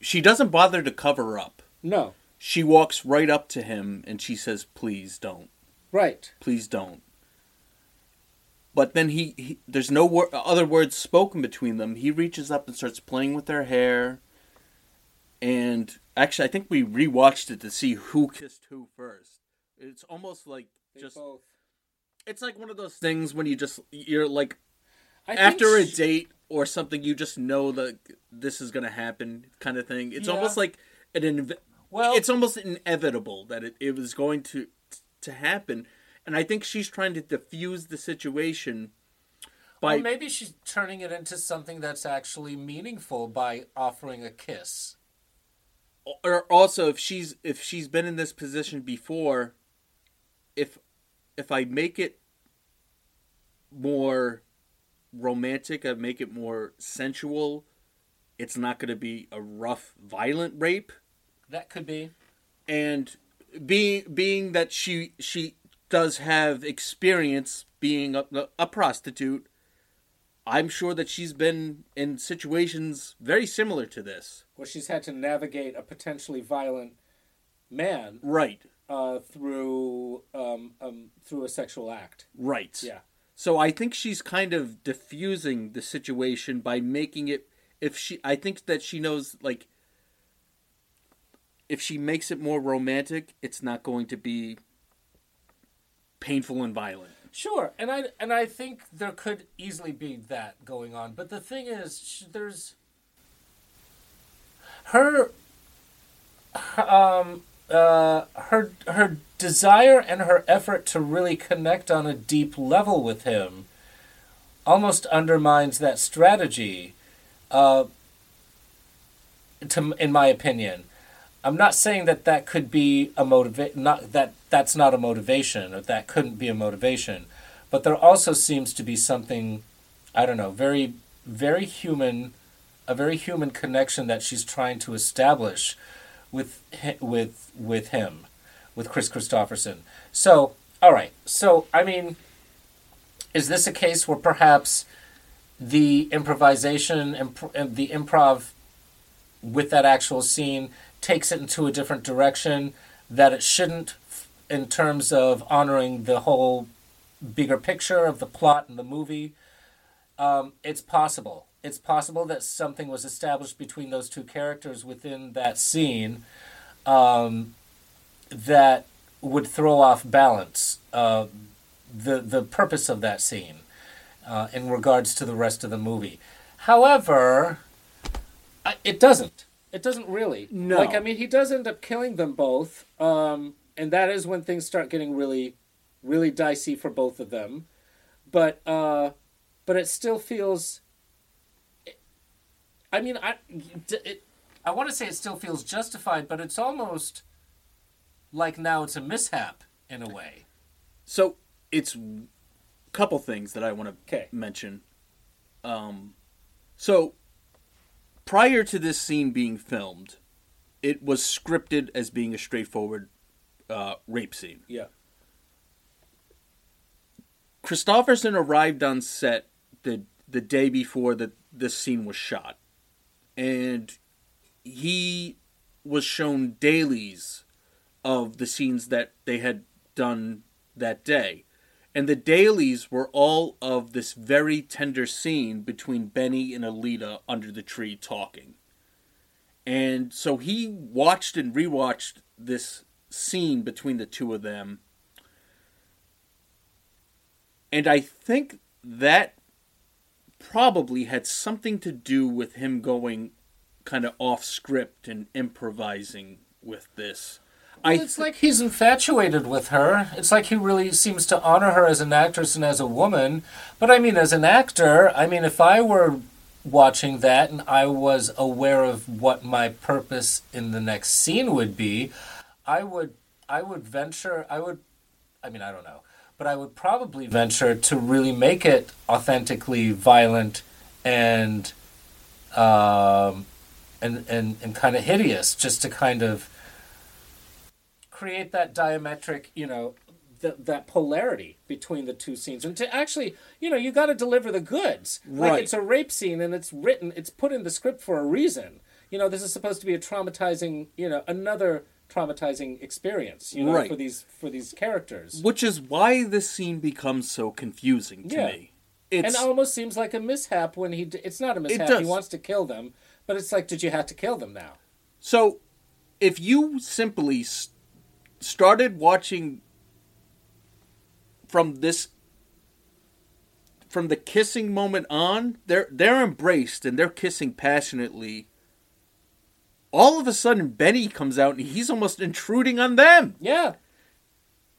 she doesn't bother to cover up. No. She walks right up to him and she says, "Please don't. Right. Please don't." But then he, he there's no wor- other words spoken between them. He reaches up and starts playing with her hair. And actually, I think we rewatched it to see who kissed who first. It's almost like just both. it's like one of those things when you just you're like I after a sh- date or something, you just know that this is going to happen, kind of thing. It's Yeah. almost like an inv- Well- it's almost inevitable that it, it was going to to happen, and I think she's trying to diffuse the situation by Or maybe she's turning it into something that's actually meaningful by offering a kiss. or also if she's if she's been in this position before, if if I make it more romantic, I make it more sensual. It's not going to be a rough, violent rape. That could be. and being being that she she does have experience being a, a prostitute i'm sure that she's been in situations very similar to this where she's had to navigate a potentially violent man right uh, through um, um, through a sexual act. right Yeah. so i think she's kind of diffusing the situation by making it if she i think that she knows like if she makes it more romantic it's not going to be painful and violent Sure, and I and I think there could easily be that going on, but the thing is, there's her, um, uh, her her desire and her effort to really connect on a deep level with him, almost undermines that strategy. Uh, to in my opinion, I'm not saying that that could be a motiva- not that that's not a motivation or that couldn't be a motivation, but there also seems to be something I don't know, very very human a very human connection that she's trying to establish with with with him, with Kris Kristofferson. So, all right. So, I mean, is this a case where perhaps the improvisation and imp- and the improv with that actual scene takes it into a different direction that it shouldn't in terms of honoring the whole bigger picture of the plot and the movie. Um, it's possible. It's possible that something was established between those two characters within that scene um, that would throw off balance uh, the the purpose of that scene uh, in regards to the rest of the movie. However it doesn't. It doesn't really. No. Like I mean, he does end up killing them both, um, and that is when things start getting really, really dicey for both of them. But uh, but it still feels. I mean, I it, I want to say it still feels justified, but it's almost like now it's a mishap in a way. So it's a couple things that I want to 'Kay. mention. Um, so prior to this scene being filmed, it was scripted as being a straightforward uh, rape scene. Yeah. Kristofferson arrived on set the the day before that this scene was shot, and he was shown dailies of the scenes that they had done that day, and the dailies were all of this very tender scene between Benny and Alita under the tree talking, and so he watched and rewatched this scene between the two of them and I think that probably had something to do with him going kind of off script and improvising with this. Well, it's like he's infatuated with her. It's like he really seems to honor her as an actress and as a woman. But I mean, as an actor, I mean, if I were watching that and I was aware of what my purpose in the next scene would be, I would, I would venture, I would, I mean, I don't know, but I would probably venture to really make it authentically violent and, um, and and and kind of hideous, just to kind of create that diametric, you know, th- that polarity between the two scenes, and to actually, you know, you got to deliver the goods. Right. Like it's a rape scene, and it's written, it's put in the script for a reason. You know, this is supposed to be a traumatizing, you know, another traumatizing experience, you know, Right. for these for these characters. which is why this scene becomes so confusing to Yeah. me. It's and it almost seems like a mishap when he. D- it's not a mishap. He wants to kill them, but it's like, did you have to kill them now? so if you simply s- started watching from this from the kissing moment on, they're they're embraced and they're kissing passionately. All of a sudden, Benny comes out and he's almost intruding on them. Yeah.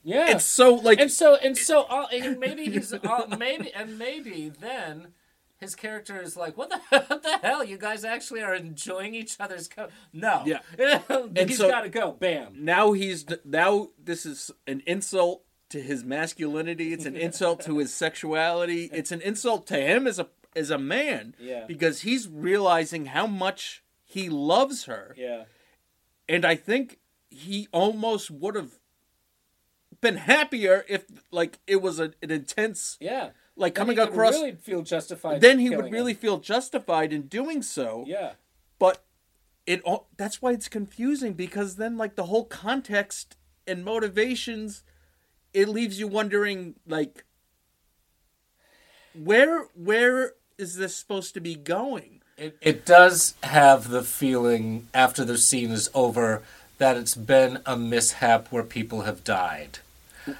Yeah. It's so like and so and so uh, and maybe he's uh, maybe and maybe then his character is like what the what the hell you guys actually are enjoying each other's co-? no Yeah. and he's so- got to go bam now he's now this is an insult to his masculinity. It's an insult to his sexuality. It's an insult to him as a as a man. Yeah. Because he's realizing how much he loves her. yeah And I think he almost would have been happier if like it was a, an intense yeah like Then coming he could across really feel justified then he would really him. feel justified in doing so. yeah But it all that's why it's confusing because then like the whole context and motivations it leaves you wondering like where where is this supposed to be going? it, it does have the feeling after the scene is over that it's been a mishap where people have died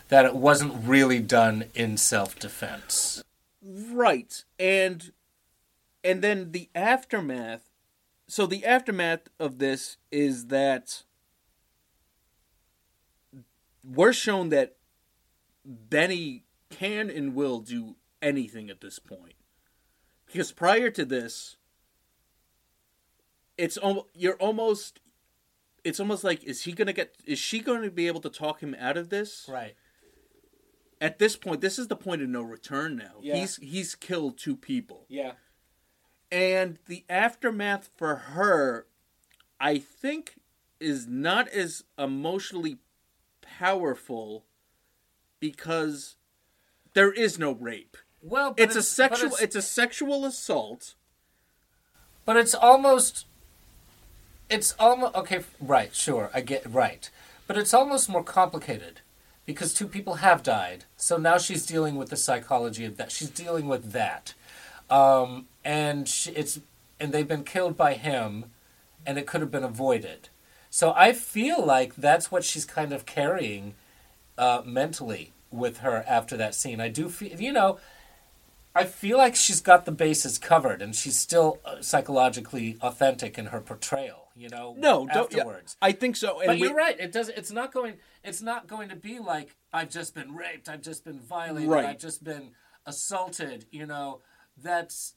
that it wasn't really done in self-defense Right. And and then the aftermath so the aftermath of this is that we're shown that Benny can and will do anything at this point. Because prior to this, it's you're almost it's almost like is he gonna get is she going to be able to talk him out of this? right At this point, this is the point of no return now. Yeah. He's he's killed two people. yeah And the aftermath for her, I think is not as emotionally powerful because there is no rape. Well, but It's, a sexual it's- it's, a sexual assault. But it's almost. It's almost okay. Right, sure, I get right, but it's almost more complicated because two people have died. So now she's dealing with the psychology of that. She's dealing with that, um, and she, it's and they've been killed by him, and it could have been avoided. So I feel like that's what she's kind of carrying uh, mentally with her after that scene. I do feel, you know, I feel like she's got the bases covered, and she's still uh, psychologically authentic in her portrayal. You know, No, don't, yeah, afterwards. I think so. And But we- you're right. It does. It's not going. It's not going to be like I've just been raped. I've just been violated. Right. I've just been assaulted. You know, that's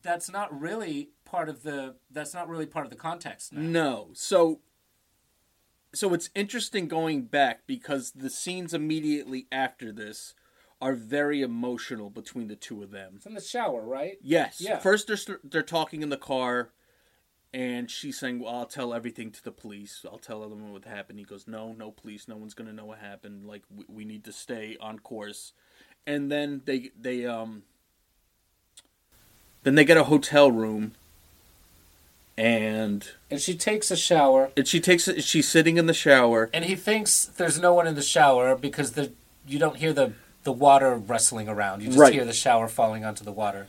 that's not really part of the. That's not really part of the context. Now. No. So so it's interesting going back because the scenes immediately after this are very emotional between the two of them. It's in the shower, right? Yes. Yeah. First they're they're talking in the car and she's saying, "Well, I'll tell everything to the police. I'll tell them what happened." He goes, "No, no police. No one's going to know what happened. Like we, we need to stay on course." And then they they um then they get a hotel room and And she takes a shower, and she takes it she's sitting in the shower and he thinks there's no one in the shower because the you don't hear the the water rustling around. You just Right. hear the shower falling onto the water.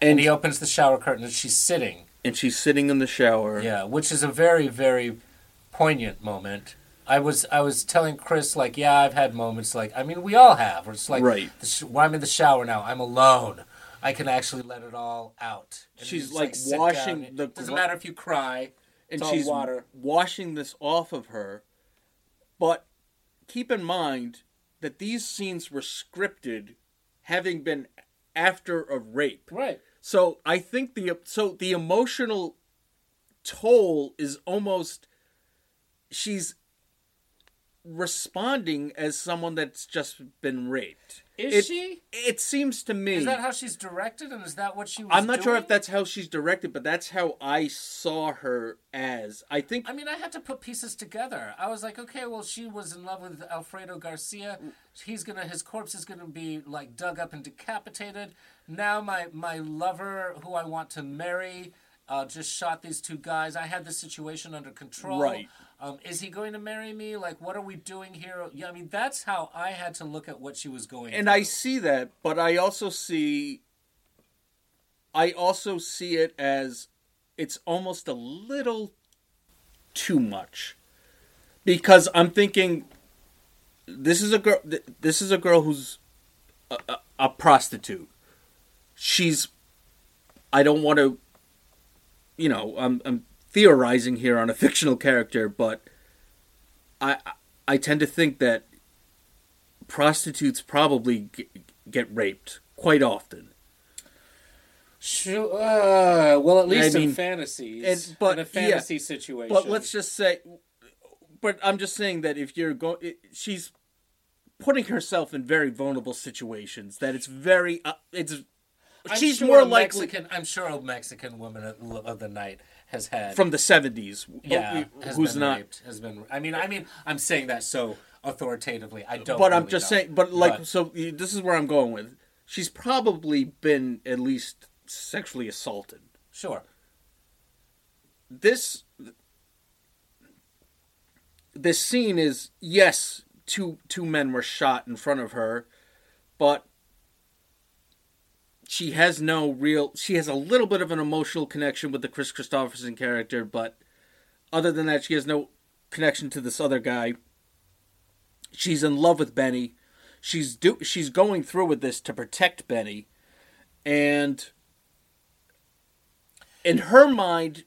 and And he opens the shower curtain, and she's sitting. And she's sitting in the shower. Yeah, which is a very very poignant moment. I was I was telling Chris like, yeah, I've had moments like I mean we all have. Where it's like, Right. sh- when I'm in the shower now, I'm alone. I can actually let it all out. And She's, like, sit washing down. the It doesn't matter if you cry. and she's water. washing this off of her. But keep in mind that these scenes were scripted having been after a rape. Right. So I think the so the emotional toll is almost she's responding as someone that's just been raped. Is It- she? It seems to me. Is that how she's directed, and is that what she was? I'm not sure if that's how she's directed, but that's how I saw her as. I think I mean, I had to put pieces together. I was like, okay, well, she was in love with Alfredo Garcia. He's gonna, his corpse is gonna be like dug up and decapitated. Now, my my lover, who I want to marry, uh, just shot these two guys. I had the situation under control. Right. Um, is he going to marry me? Like, what are we doing here? Yeah, I mean, that's how I had to look at what she was going. and through. I see that, but I also see I also see it as it's almost a little too much. Because I'm thinking this is a girl this is a girl who's a, a, a prostitute. She's I don't want to you know, I'm I'm theorizing here on a fictional character, but I I tend to think that prostitutes probably g- get raped quite often. Sure. Uh, well, at least I mean, in fantasies, and- but, in a yeah, fantasy situation. But let's just say, but I'm just saying that if you're going, she's putting herself in very vulnerable situations. That it's very, uh, it's I'm she's sure more a likely Mexican, I'm sure a Mexican woman of- of the night has had from the 70s. yeah, who- has who's been not. raped, has been. I mean, I mean, I'm saying that so authoritatively. I don't. But I'm just know. saying, but like, But- so this is where I'm going with. She's probably been at least sexually assaulted. sure. this this scene is yes two two men were shot in front of her but she has no real she has a little bit of an emotional connection with the kris kristofferson character but other than that she has no connection to this other guy she's in love with benny she's do she's going through with this to protect benny and in her mind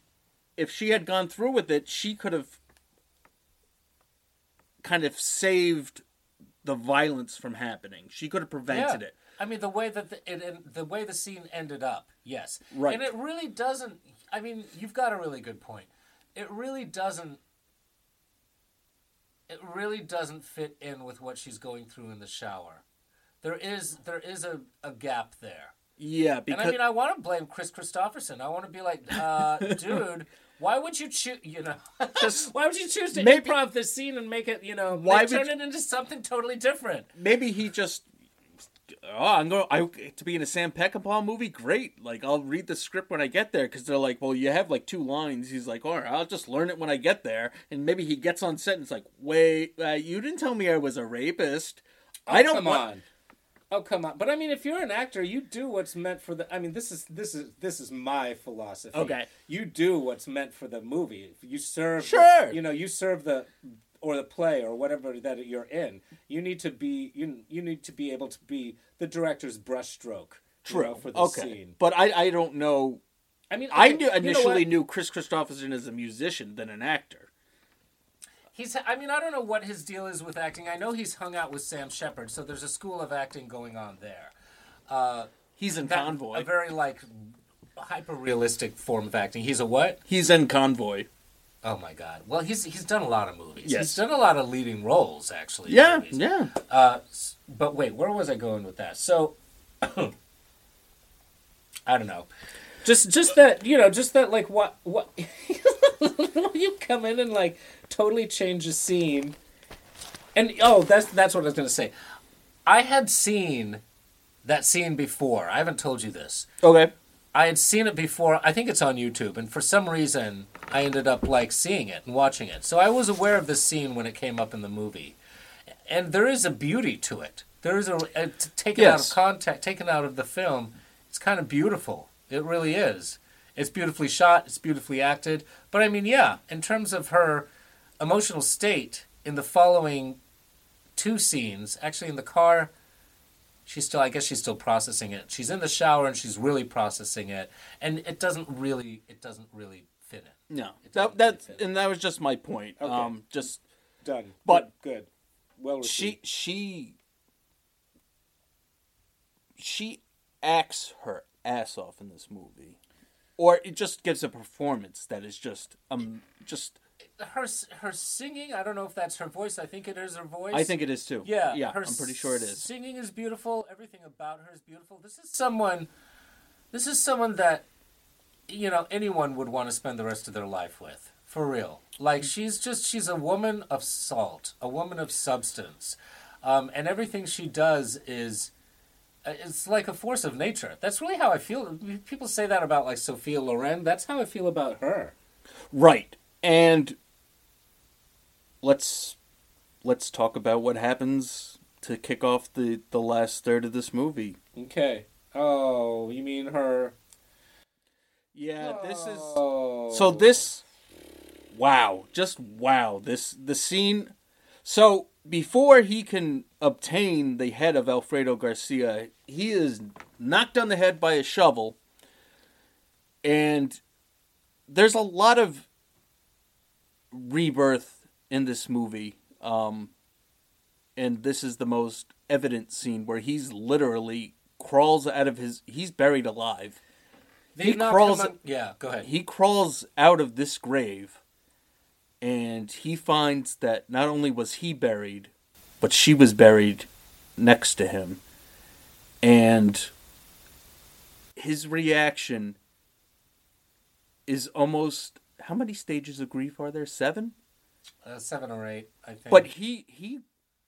if she had gone through with it, she could have kind of saved the violence from happening. She could have prevented yeah. it. I mean, the way that the, it, the way the scene ended up, yes, Right. and it really doesn't. I mean, you've got a really good point. It really doesn't. It really doesn't fit in with what she's going through in the shower. There is there is a, a gap there. Yeah, And I mean, I want to blame Kris Kristofferson. I want to be like, uh, dude, why would you choose? You know, Just- why would you choose to maybe- improv this scene and make it? You know, Why why turn you- it into something totally different? maybe he just. Oh, I'm going I to be in a Sam Peckinpah movie. Great, like I'll read the script when I get there because they're like, well, you have like two lines. He's like, all right, I'll just learn it when I get there. And maybe he gets on set and it's like, wait, uh, you didn't tell me I was a rapist. I don't come want. on. Oh come on! But I mean, if you're an actor, you do what's meant for the. I mean, this is this is this is my philosophy. Okay. You do what's meant for the movie. You serve, Sure. You know, you serve the or the play or whatever that you're in. You need to be you you need to be able to be the director's brushstroke. you True. know, for the okay, scene. but I I don't know. I mean, I okay, knew you know initially knew Kris Kristofferson as a musician than an actor. He's. I mean, I don't know what his deal is with acting. I know he's hung out with Sam Shepard, so there's a school of acting going on there. Uh, he's in That- Convoy. A very like hyper realistic form of acting. He's a what? He's in Convoy. Oh my god. Well, he's he's done a lot of movies. Yes. He's done a lot of leading roles actually. Yeah, movies. yeah. Uh, but wait, where was I going with that? So I don't know. Just just that, you know, just that like what what you come in and like totally change the scene. And oh, that's that's what I was going to say. I had seen that scene before. I haven't told you this. Okay. I had seen it before. I think it's on YouTube, and for some reason, I ended up like seeing it and watching it. So I was aware of this scene when it came up in the movie, and there is a beauty to it. There is a, a taken out of context, taken out of the film. It's kind of beautiful. It really is. It's beautifully shot. It's beautifully acted. But I mean, yeah, in terms of her emotional state in the following two scenes, actually in the car she's still i guess she's still processing it she's in the shower and she's really processing it and it doesn't really it doesn't really No, It that doesn't really and that was just my point. Okay. Um, just done But- good well she she she acts her ass off in this movie, or it just gives a performance that is just um just. her her singing i don't know if that's her voice i think it is her voice I think it is too. yeah yeah, her I'm pretty sure it is. singing is beautiful everything about her is beautiful this is someone this is someone that you know anyone would want to spend the rest of their life with for real. Like she's just she's a woman of salt a woman of substance. Um, and everything she does is uh, it's like a force of nature. That's really how i feel. People say that about like sophia loren. That's how i feel about her. Right, and let's let's talk about what happens to kick off the the last third of this movie. okay. Oh you mean her Yeah, this is oh So this wow, just wow. This the scene so before he can obtain the head of Alfredo Garcia, he is knocked on the head by a shovel. And there's a lot of rebirth in this movie. Um and this is the most evident scene where he's literally crawls out of his he's buried alive he crawls- on- yeah go ahead. he crawls out of this grave and he finds that not only was he buried but she was buried next to him. And his reaction is almost how many stages of grief are there? Seven? Uh, seven or eight i think. But he he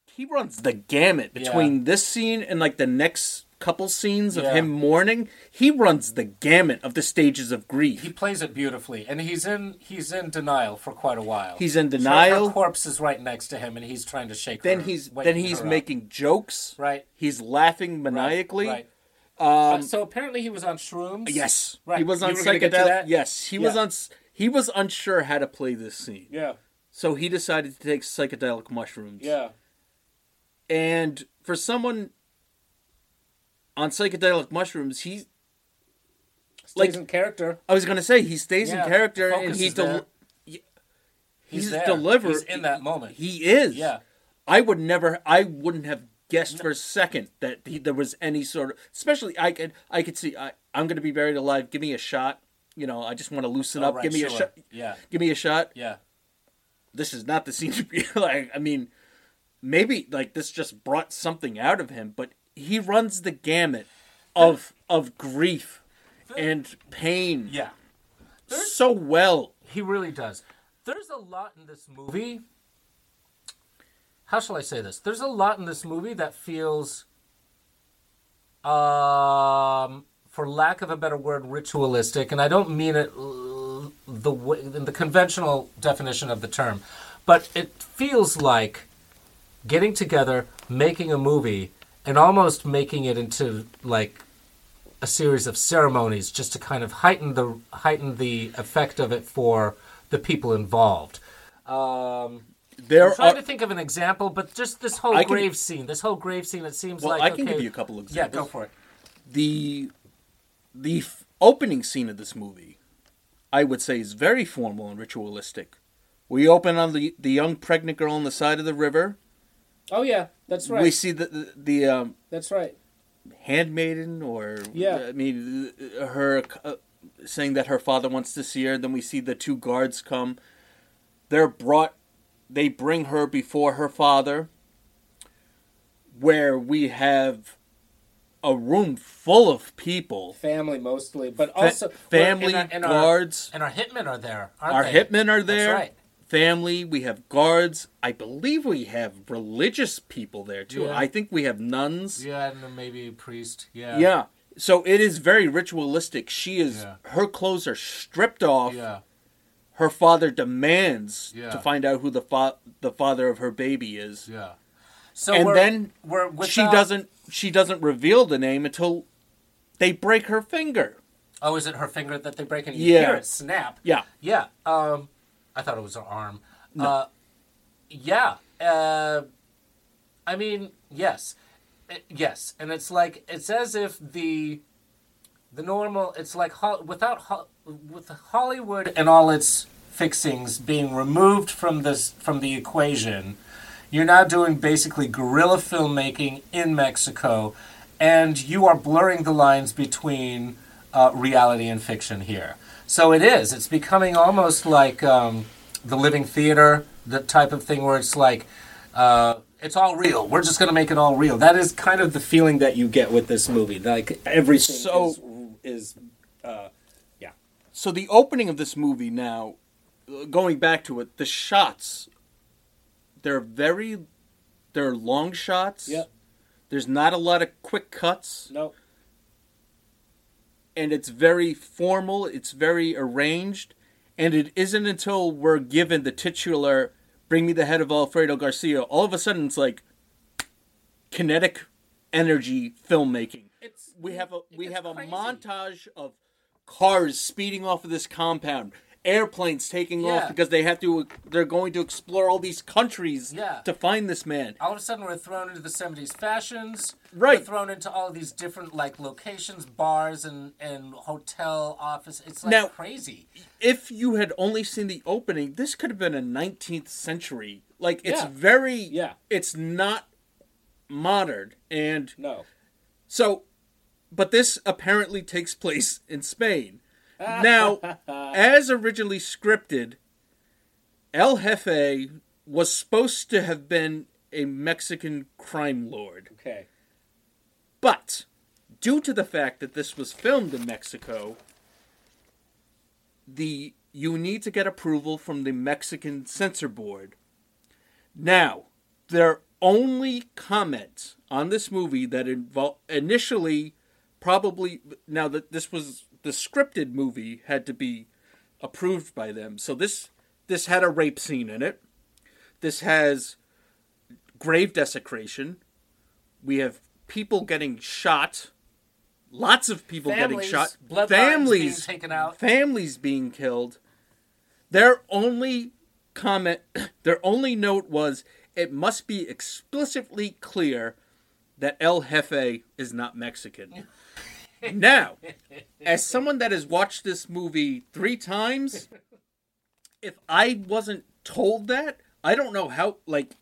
he runs the gamut Yeah. between this scene and like the next couple scenes of Yeah. him mourning he runs the gamut of the stages of grief he plays it beautifully and he's in he's in denial for quite a while He's in denial. her corpse is right next to him and he's trying to shake then her, he's then he's her up. making jokes. right He's laughing maniacally. right. Um, Uh, so apparently he was on shrooms yes, right he was on You were gonna get to psychedelic. Yes, he was on. He was unsure how to play this scene, yeah so he decided to take psychedelic mushrooms. yeah and for someone on psychedelic mushrooms, he stays Like- in character I was gonna say he stays Yeah, in character and he del- he's, he's delivered he's in that moment He is. yeah I would never. I wouldn't have guessed for a second that he, there was any sort of. Especially, I could. I could see. I, I'm going to be buried alive. Give me a shot. You know, I just want to loosen up. right, Give me a shot. yeah Give me a shot. yeah This is not the scene to be like. I mean, maybe like this just brought something out of him, but he runs the gamut of of grief and pain Yeah. so well. He really does. There's a lot in this movie. How shall I say this? There's a lot in this movie that feels, um, for lack of a better word, ritualistic, and I don't mean it the way, in the conventional definition of the term, but it feels like getting together, making a movie, and almost making it into like a series of ceremonies just to kind of heighten the heighten the effect of it for the people involved. Um, There I'm trying are to think of an example, but just this whole I can- grave scene, this whole grave scene, it seems well, like I can okay, give you a couple Yeah, examples. go for it. the the f- opening scene of this movie, I would say, is very formal and ritualistic. We open on the the young pregnant girl on the side of the river. Oh yeah, that's right. We see the the, the um, That's right. handmaiden, or Yeah. I mean, her uh, saying that her father wants to see her. Then we see the two guards come. They're brought. They bring her before her father. Where we have a room full of people. Family mostly, but Fa- also family, and our- and our- guards. and our hitmen are there. Our they? hitmen are That's there. right. Family. We have guards. I believe we have religious people there too. Yeah. I think we have nuns. Yeah, and maybe a priest. Yeah. Yeah. So it is very ritualistic. She is Yeah. her clothes are stripped off. Yeah. Her father demands Yeah. to find out who the fa- the father of her baby is. Yeah. So and we're, then we're she doesn't she doesn't reveal the name until they break her finger. Oh, is it her finger that they break and you Yeah. hear it snap? Yeah. Yeah. Um, I thought it was her arm. Uh, yeah. Uh, I mean, yes, Uh, yes, and it's like it's as if the the normal. It's like Hol- without Hol- with Hollywood and all its fixings being removed from this from the equation. You're now doing basically guerrilla filmmaking in Mexico, and you are blurring the lines between uh, reality and fiction here. So it is. It's becoming almost like um, the living theater, the type of thing where it's like, uh, it's all real. We're just going to make it all real. That is kind of the feeling that you get with this movie. Like everything So- is, is uh, yeah. So the opening of this movie now, going back to it, the shots, they're very, they're long shots. Yep. There's not a lot of quick cuts, No. And it's very formal. It's very arranged, and it isn't until we're given the titular "Bring me the head of Alfredo Garcia." All of a sudden, it's like kinetic energy filmmaking. It's we have a we have a crazy. montage of cars speeding off of this compound airplanes taking Yeah. off because they have to they're going to explore all these countries Yeah. to find this man all of a sudden we're thrown into the 70s fashions Right. we're thrown into all these different like locations bars and and hotel office it's like Now- crazy if you had only seen the opening this could have been a 19th century like it's Yeah. very Yeah. it's not modern and no So, but this apparently takes place in Spain. Now, as originally scripted, El Jefe was supposed to have been a Mexican crime lord. okay But, due to the fact that this was filmed in Mexico, the you need to get approval from the Mexican censor board. Now, their only comment on this movie that invo- initially probably now that this was the scripted movie had to be approved by them. So this this had a rape scene in it. This has grave desecration. We have people getting shot. Lots of people getting shot. families being taken out. Families being killed. Their only comment, their only note was it must be explicitly clear that El Jefe is not Mexican. now, as someone that has watched this movie three times, if I wasn't told that, I don't know how. Like,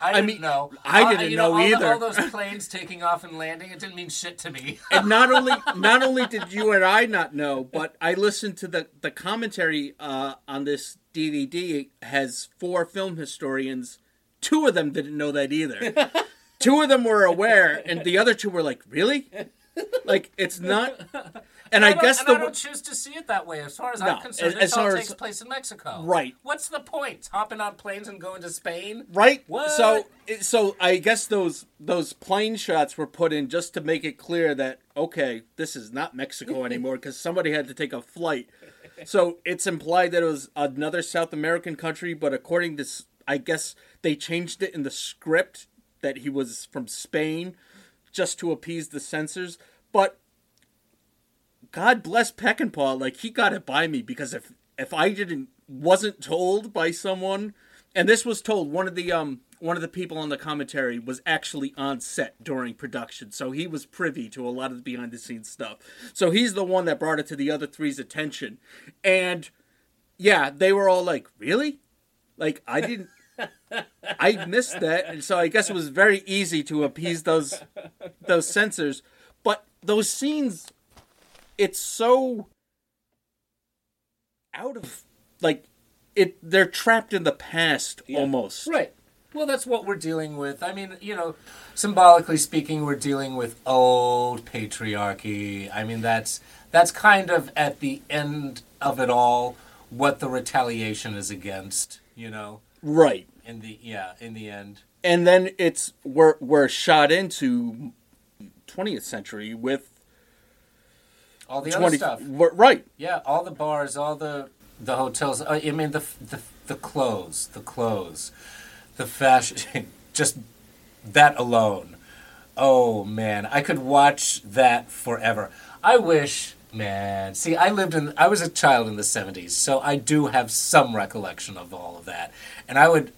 I didn't mean, know. I Uh, didn't you know all the- either. all those planes taking off and landing, it didn't mean shit to me. and not only not only did you and I not know, but I listened to the the commentary uh, on this DVD has four film historians. Two of them didn't know that either. two of them were aware, and the other two were like, "Really?" Like it's not. And I, don't- guess and the I don't choose to see it that way. As far as No, I'm concerned, as- as it all takes as- place in Mexico. Right. What's the point? Hopping on planes and going to Spain? right. What? So so I guess those those plane shots were put in just to make it clear that okay, this is not Mexico anymore because somebody had to take a flight. So it's implied that it was another South American country, but according to I guess they changed it in the script that he was from Spain just to appease the censors. But God bless Peckinpah, like he got it by me because if if I didn't wasn't told by someone, and this was told one of the um one of the people on the commentary was actually on set during production, so he was privy to a lot of the behind the scenes stuff. So he's the one that brought it to the other three's attention, and yeah, they were all like, "Really?" Like I didn't. I missed that, and so I guess it was very easy to appease those those censors. Those scenes, it's so out of like it. They're trapped in the past almost. Right. Well, that's what we're dealing with. I mean, you know, symbolically speaking, we're dealing with old patriarchy. I mean, that's that's kind of at the end of it all what the retaliation is against. You know, Right. in the yeah, in the end. And then it's we're we're shot into 20th century with All the 20 other stuff. right. Yeah, all the bars, all the the hotels. uh, I mean, the the the clothes, the clothes, the fashion. Just that alone. Oh man, I could watch that forever. I wish, man. See, I lived in. I was a child in the '70s, so I do have some recollection of all of that, and I would.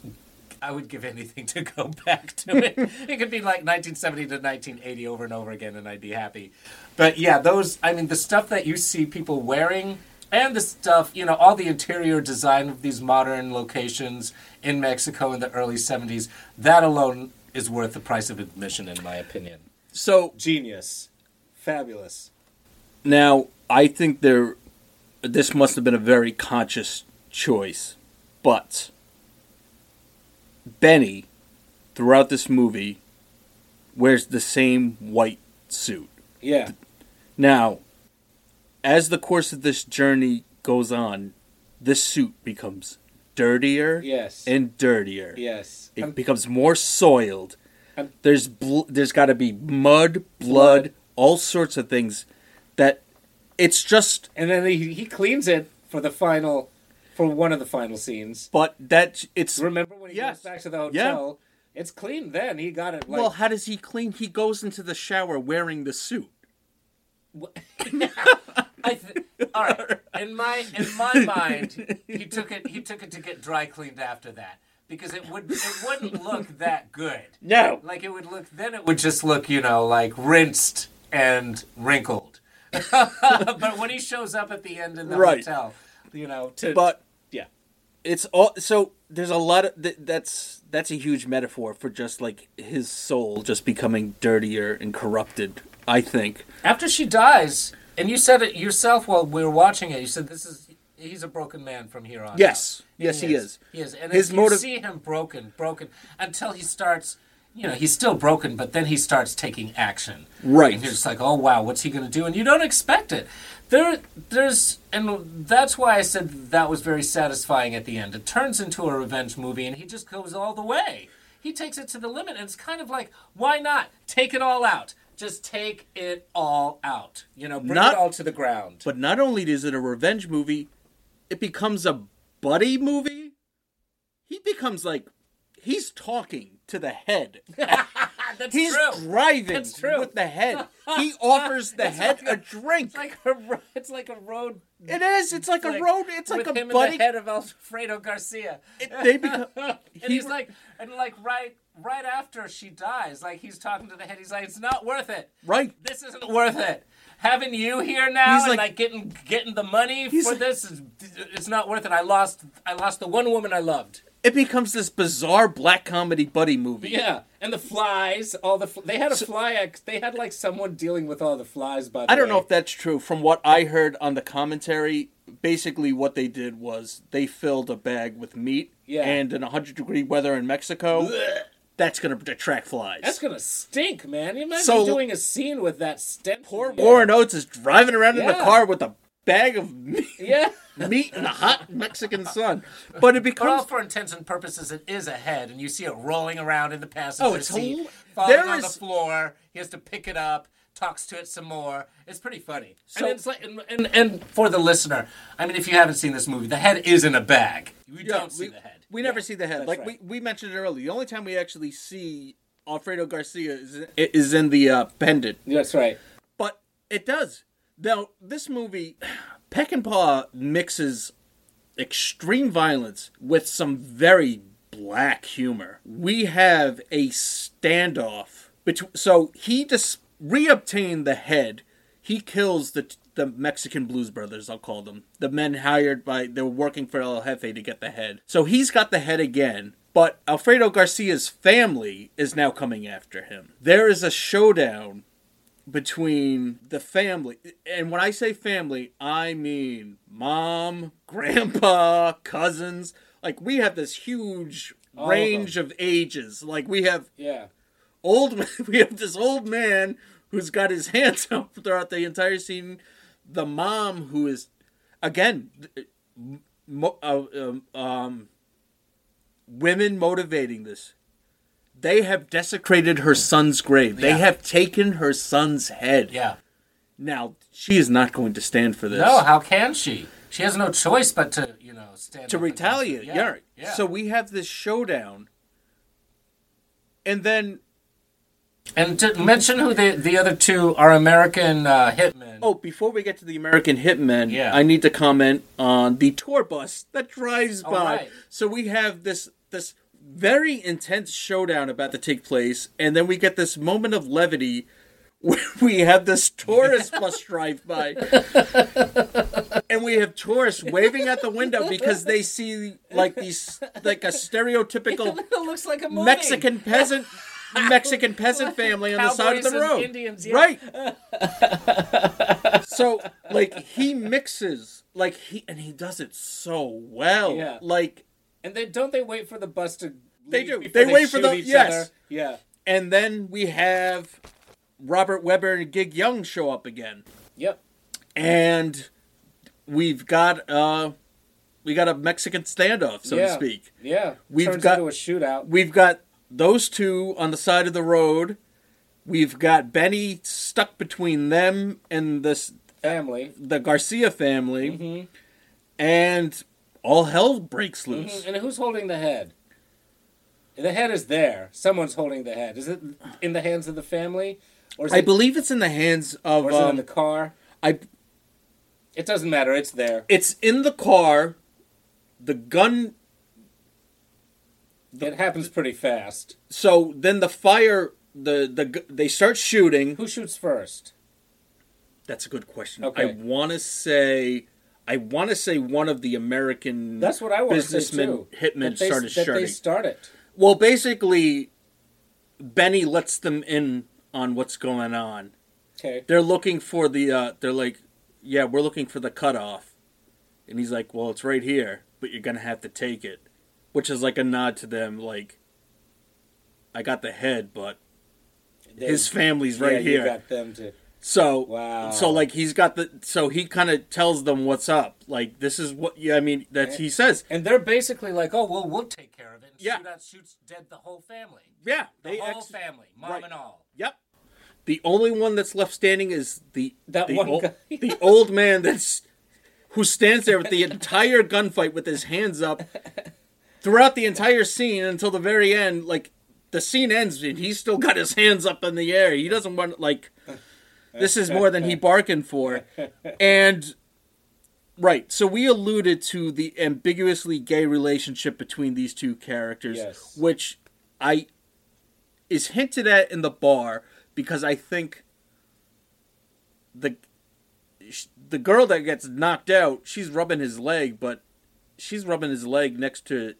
I would give anything to go back to it. it could be like 1970 to 1980 over and over again, and I'd be happy. But yeah, those, I mean, the stuff that you see people wearing and the stuff, you know, all the interior design of these modern locations in Mexico in the early 70s, that alone is worth the price of admission, in my opinion. So Genius. Fabulous. Now, I think there this must have been a very conscious choice, but Benny throughout this movie wears the same white suit. Yeah. Now, as the course of this journey goes on, this suit becomes dirtier Yes. and dirtier. yes. It becomes more soiled. I'm- There's bl- there's got to be mud, blood, all sorts of things that it's just and then he, he cleans it for the final, for one of the final scenes. but that it's Remember when he Yes. goes back to the hotel? It's clean then. He got it like well how does he clean he goes into the shower wearing the suit I th- all right. In my in my mind, he took it. He took it to get dry cleaned after that because it would it wouldn't look that good. no Like it would look. Then it would just look, you know, like rinsed and wrinkled. but when he shows up at the end in the Right. hotel, you know, to but yeah, it's all so there's a lot of th- that's that's a huge metaphor for just like his soul just becoming dirtier and corrupted i think after she dies, and you said it yourself while we were watching it. You said this is he's a broken man from here on. Yes. out. Yes, he is. He is, and His motive- you see him broken, broken until he starts. You know, he's still broken, but then he starts taking action. Right. And you're just like, oh wow, what's he going to do? And you don't expect it. There, there's, and that's why I said that was very satisfying at the end. It turns into a revenge movie, and he just goes all the way. He takes it to the limit, and it's kind of like, why not take it all out? Just take it all out. You know, bring Not- it all to the ground. but not only is it a revenge movie it becomes a buddy movie he becomes like he's talking to the head That's he's true. driving That's true. with the head he offers the head a drink It's like a, ro- it's like a road. it is it's like, a road it's like with a him buddy in the head of Alfredo Garcia. they become and he- he's like, and like right, right after she dies, like he's talking to the head. He's like, "It's not worth it. right This isn't worth it. Having you here now He's and like- like, getting getting the money for like- this is it's not worth it. I lost I lost the one woman I loved. It becomes this bizarre black comedy buddy movie Yeah, and the flies, all the fl- they had a fly. Ex- they had like someone dealing with all the flies. By the I don't know if that's true. From what I heard on the commentary, basically what they did was they filled a bag with meat Yeah. and in 100 degree weather in Mexico. that's going to attract flies. That's gonna stink, man. You imagine So- doing a scene with that stench. Poor in the air. Warren Oates is driving around in the car with a bag of meat, Yeah. Meat in the hot Mexican sun. But it But all becomes for intents and purposes, it is a head, and you see it rolling around in the passenger Oh, it's seat, hol- falling there on the floor. He has to pick it up, talks to it some more. It's pretty funny. So- and, it's like, and, and, and for the listener, I mean, if you haven't seen this movie, the head is in a bag. You Yeah, don't see we, the head. We never Yeah, see the head. Like right. we, we mentioned it earlier. The only time we actually see Alfredo Garcia is, is in the uh, pendant. That's right. But it does. Now, this movie, Peckinpah mixes extreme violence with some very black humor. We have a standoff between. So he just reobtained the head. He kills the the Mexican Blues Brothers. I'll call them the men hired by. They were working for El Jefe to get the head. So he's got the head again. But Alfredo Garcia's family is now coming after him. There is a showdown between the family. And when I say family, I mean mom, grandpa, cousins. Like we have this huge All of range of ages. Like we have Yeah. old we have this old man who's got his hands up throughout the entire scene. The mom who is again mo- uh, um, um, women motivating this. They have desecrated her son's grave. They Yeah. have taken her son's head. Yeah. Now she is not going to stand for this. No, how can she? She has no choice but to, you know, stand to retaliate. Yeah. yeah. So we have this showdown, and then and to mention who the the other two are American uh, hitmen. Oh, before we get to the American Hitmen, Yeah. I need to comment on the tour bus that drives All by. right. So we have this this very intense showdown about to take place, and then we get this moment of levity where we have this tourist bus drive by, and we have tourists waving at the window because they see like these like a stereotypical looks like a. Mexican peasant. Mexican peasant family on the side of the road. Indians, yeah. Right. so like he mixes like he and he does it so well. Yeah. Like And they don't they wait for the bus to They do. before They wait for the- yes. other? Yeah. and then we have Robert Webber and Gig Young show up again. Yep. And we've got uh we got a Mexican standoff, so yeah. to speak. Yeah. We've Turns got- into a shootout. We've got those two on the side of the road. We've got Benny stuck between them and this Family. the Garcia family, Mm-hmm. and all hell breaks loose. And who's holding the head? The head is there. Someone's holding the head. Is it in the hands of the family? Or is I it, believe it's in the hands of. or is it in Um, the car? I. It doesn't matter. It's there. It's in the car. The gun. it happens pretty fast. So then the fire. The the they start shooting. Who shoots first? That's a good question. Okay. I want to say. I want to say one of the American That's what I want to say businessmen too. hitmen they- started that shooting. They start it. Well, basically, Benny lets them in on what's going on. Okay. They're looking for the. Uh, they're like, yeah, we're looking for the cutoff, and he's like, well, it's right here, but you're gonna have to take it, which is like a nod to them, like, I got the head, but They- his family's yeah, right you here. got them to. So Wow. So like he's got the. So he kind of tells them what's up. Like this is what. Yeah, I mean that he says. And they're basically like, "Oh, well, we'll take care of it." And Yeah. shoot out, shoots dead the whole family. Yeah, The they whole ex- family, mom right. and all. Yep. The only one that's left standing is the That the one ol- guy. the old man that's who stands there with the entire gunfight with his hands up throughout the entire scene until the very end. Like the scene ends and he's still got his hands up in the air. He doesn't want like this is more than he bargained for. And right, so we alluded to the ambiguously gay relationship between these two characters, Yes. which I is hinted at in the bar because I think the the girl that gets knocked out, she's rubbing his leg, but she's rubbing his leg next to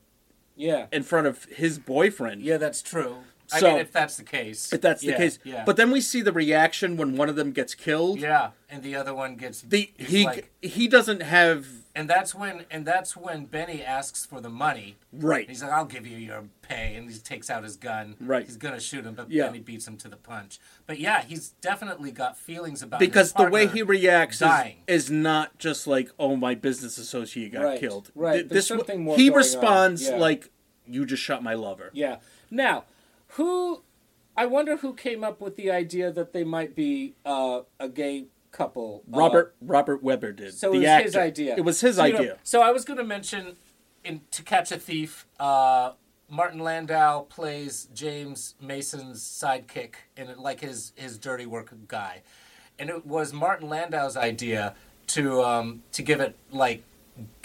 Yeah. in front of his boyfriend. Yeah, that's true. I So- mean, if that's the case. if that's the case. Yeah. But then we see the reaction when one of them gets killed. yeah, and the other one gets The he like- he doesn't have and that's when and that's when Benny asks for the money. right. He's like, "I'll give you your pay," and he takes out his gun. Right. He's gonna shoot him, but Yeah. Benny beats him to the punch. But yeah, he's definitely got feelings about because his the way he reacts is, dying. is not just like, "Oh, my business associate got Right, killed." right. Th- There's This something more he going on, responds yeah. like, "You just shot my lover." Yeah. Now, who? I wonder who came up with the idea that they might be uh, a gay couple. Uh, Robert Robert Webber did. so it was actor. his idea. It was his So, you know, idea. so I was going to mention in To Catch a Thief, uh, Martin Landau plays James Mason's sidekick and like his his dirty work guy, and it was Martin Landau's idea to um, to give it like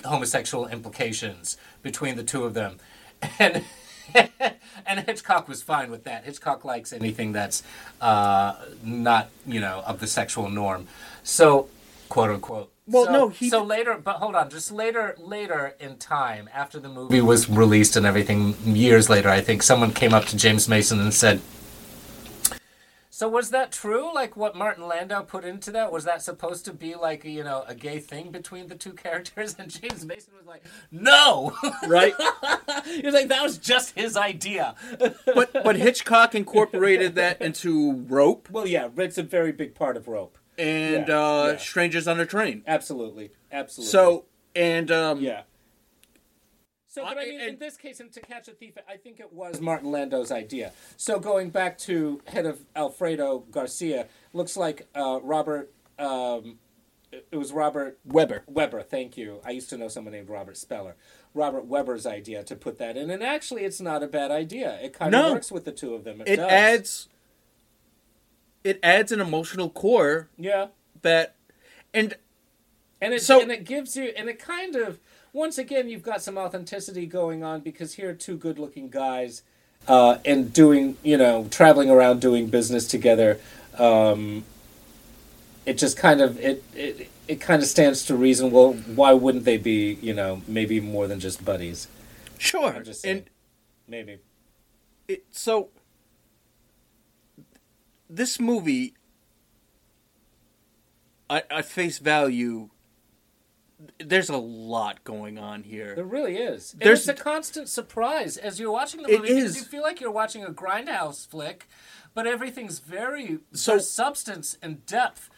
homosexual implications between the two of them, and. and Hitchcock was fine with that. Hitchcock likes anything that's uh, not, you know, of the sexual norm. So, quote unquote. Well, So- no, he- So later, but hold on, just later, later in time, after the movie was released and everything, years later, I think someone came up to James Mason and said, "So was that true? Like what Martin Landau put into that? Was that supposed to be like you know a gay thing between the two characters?" And James Mason was like, "No." Right, he was like, "That was just his idea." but but Hitchcock incorporated that into Rope Well, yeah, it's a very big part of Rope. and Yeah, uh, yeah. Strangers on a Train. Absolutely, absolutely. So and um, Yeah. So, but I Uh, mean, in this case, in To Catch a Thief, I think it was Martin Landau's idea. So, going back to head of Alfredo Garcia, looks like uh, Robert. Um, it was Robert Webber. Webber. Thank you. I used to know someone named Robert Speller. Robert Webber's idea to put that in, and actually, it's not a bad idea. It kind No. of works with the two of them. It, It adds it adds an emotional core Yeah. that and and it So- and it gives you and it kind of once again you've got some authenticity going on because here are two good looking guys uh, and doing you know traveling around doing business together um, it just kind of it, it it kind of stands to reason well why wouldn't they be you know maybe more than just buddies sure just saying. and maybe it, so this movie I, I face value there's a lot going on here There really is. And There's- a constant surprise as you're watching the It movie because is. you feel like you're watching a grindhouse flick, but everything's very So- substance and depth.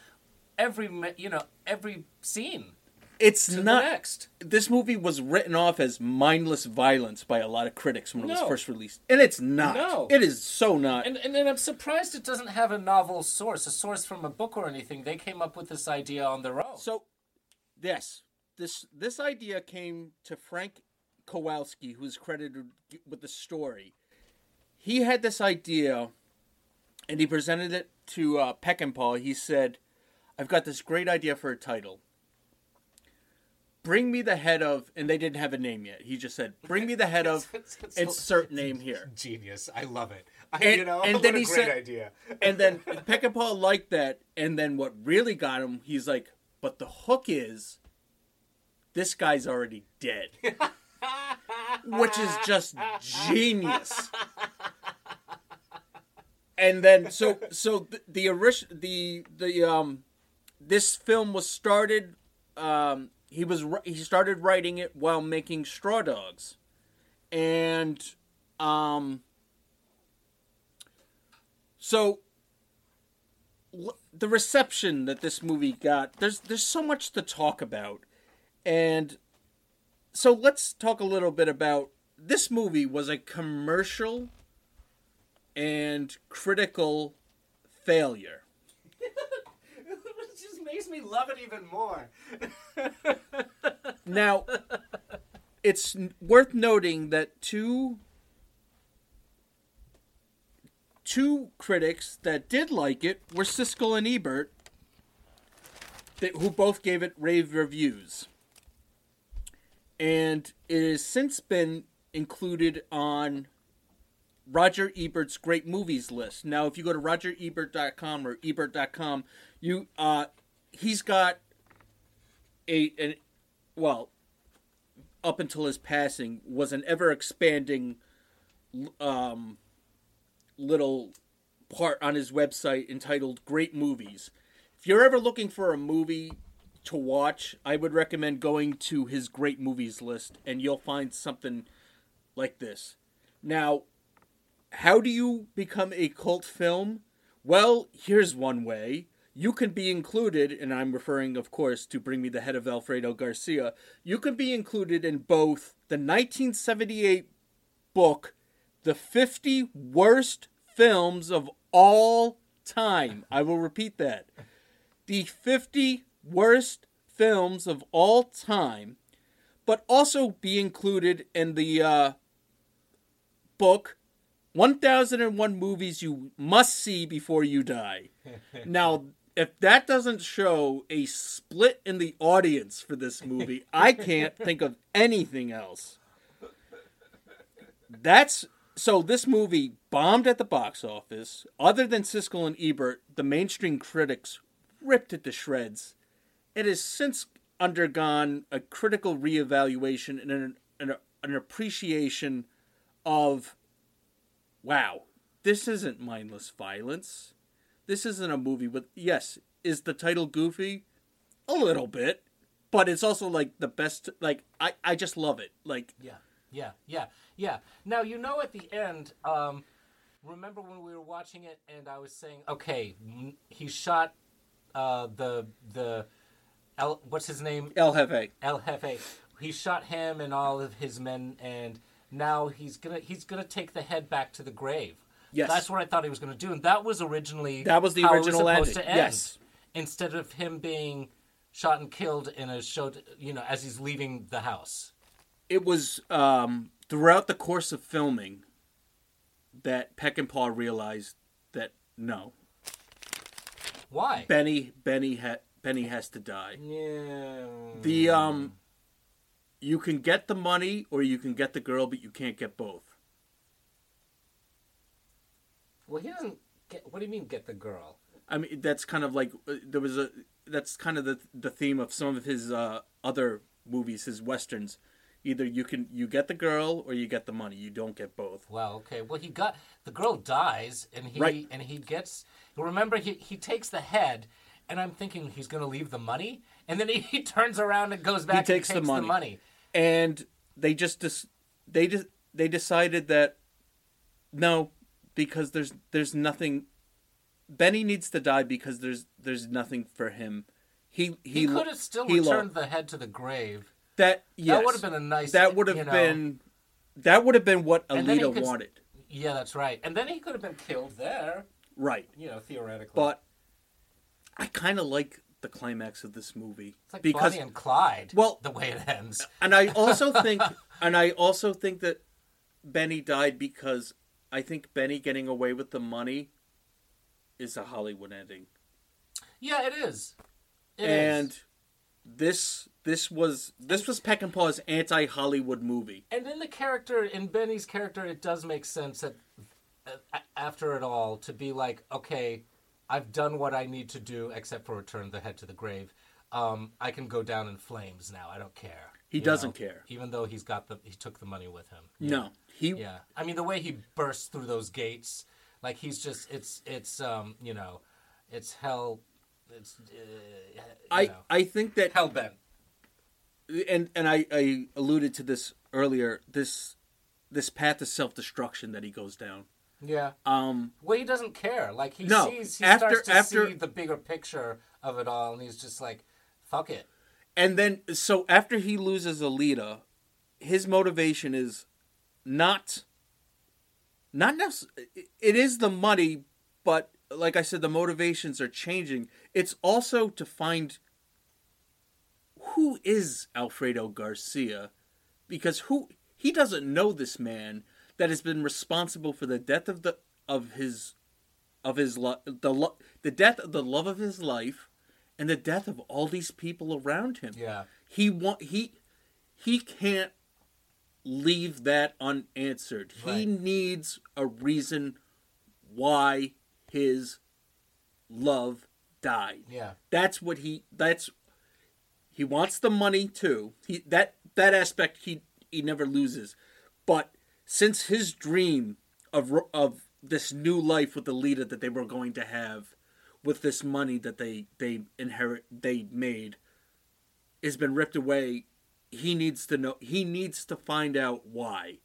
Every you know every scene it's not next. this movie was written off as mindless violence by a lot of critics when it was first released and it's not No. it is so not And and then I'm surprised it doesn't have a novel source, a source from a book or anything. They came up with this idea on their own. So, yes, this this idea came to Frank Kowalski, who's credited with the story. He had this idea, and he presented it to uh, Peckinpah. He said, "I've got this great idea for a title. Bring me the head of," and they didn't have a name yet. He just said, "Bring me the head of." Insert name here. genius. I love it. I, And- and then he said- idea. and then Peckinpah liked that, and then what really got him, he's like, but the hook is, this guy's already dead, which is just genius. And then so so the the the the um this film was started um he was he started writing it while making Straw Dogs, and um so the reception that this movie got there's there's so much to talk about and so let's talk a little bit about this movie was a commercial and critical failure it just makes me love it even more. now it's worth noting that two two critics that did like it were Siskel and Ebert, that, who both gave it rave reviews. And it has since been included on Roger Ebert's great movies list. Now, if you go to rogerebert.com or ebert.com, you uh, he's got a an well, up until his passing, was an ever expanding um, little part on his website entitled Great Movies. If you're ever looking for a movie to watch, I would recommend going to his Great Movies list and you'll find something like this. Now, how do you become a cult film? Well, here's one way. You can be included, and I'm referring, of course, to Bring Me the Head of Alfredo Garcia. You can be included in both the 1978 book, The 50 Worst Films of All Time. I will repeat that. The 50 Worst Films of All Time, but also be included in the uh, book 1001 movies you must see before you die. now, if that doesn't show a split in the audience for this movie, I can't think of anything else. That's so this movie bombed at the box office. Other than Siskel and Ebert, the mainstream critics ripped it to shreds. It has since undergone a critical reevaluation and an, an, an appreciation of wow, this isn't mindless violence. This isn't a movie with yes, is the title goofy? A little bit. But it's also like the best like I, I just love it. Like Yeah, yeah, yeah, yeah. Now you know at the end, um, remember when we were watching it and I was saying, okay, he shot uh, the the El, what's his name? El Jefe. El Jefe. He shot him and all of his men, and now he's gonna he's gonna take the head back to the grave. Yes. that's what I thought he was gonna do, and that was originally That was the original it was supposed ending, to end. yes. Instead of him being shot and killed in a show, you know, as he's leaving the house. It was um throughout the course of filming that Peckinpah realized that no. Why? Benny Benny ha- Benny has to die. Yeah. The um you can get the money or you can get the girl but you can't get both. Well, he doesn't get. What do you mean, get the girl? I mean that's kind of like uh, there was a that's kind of the the theme of some of his uh other movies, his westerns. Either you can you get the girl or you get the money. You don't get both. Well, okay. Well, he got the girl dies, and he Right. and he gets. Remember, he he takes the head, and I'm thinking he's going to leave the money, and then he, he turns around and goes back. he takes, and the, money. the money. and they just dis- they just they decided that no because there's there's nothing benny needs to die because there's there's nothing for him he he, He, could have still returned the head to the grave. that yes, that would have been a nice- that would have you know- been that would have been what And then he alita could- wanted Yeah, that's right. And then he could have been killed there. right You know, theoretically. but i kind of like the climax of this movie it's like because Bonnie and Clyde. Well- the way it ends. And I also think, and I also think that Benny died because I think Benny getting away with the money is a Hollywood ending, Yeah, it is. It is. and this this was this was Peckinpah's anti Hollywood movie. And in the character, in Benny's character, it does make sense that uh, after it all, to be like, okay, I've done what I need to do, except for return the head to the grave. Um, I can go down in flames now. I don't care. He doesn't care. even though he's got the he took the money with him. No, he Yeah, I mean the way he bursts through those gates, like he's just it's it's um you know, it's hell. It's uh, I know, I think that hell bent. and and I, I alluded to this earlier. This this path of self destruction that he goes down. Yeah. Um, Well, he doesn't care. Like he No, sees, he after- starts to after- see the bigger picture of it all, and he's just like, "Fuck it." And then, so after he loses Alita, his motivation is not, not necessarily, it is the money, but like I said, the motivations are changing. It's also to find who is Alfredo Garcia, because who he doesn't know this man that has been responsible for the death of the of his of his lo- the lo- the death of the love of his life and the death of all these people around him. Yeah. He want he he can't leave that unanswered. He needs a reason why his love died. Yeah. That's what he that's he wants the money too. He that that aspect he he never loses. But since his dream of of this new life with the leader that they were going to have with this money that they they inherit they made has been ripped away he needs to know he needs to find out why.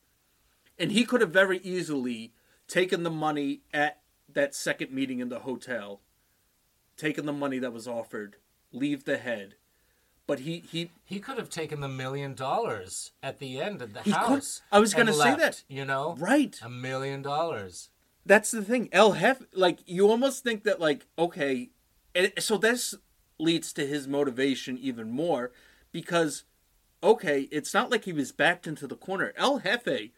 And he could have very easily taken the money at that second meeting in the hotel taken the money that was offered leave the head but he he He could have taken the million dollars at the end of the He could- house. I was gonna say that. You know, right a million dollars. that's the thing. El Jefe, like you almost think that, like, okay, so this leads to his motivation even more because, okay, it's not like he was backed into the corner. El Jefe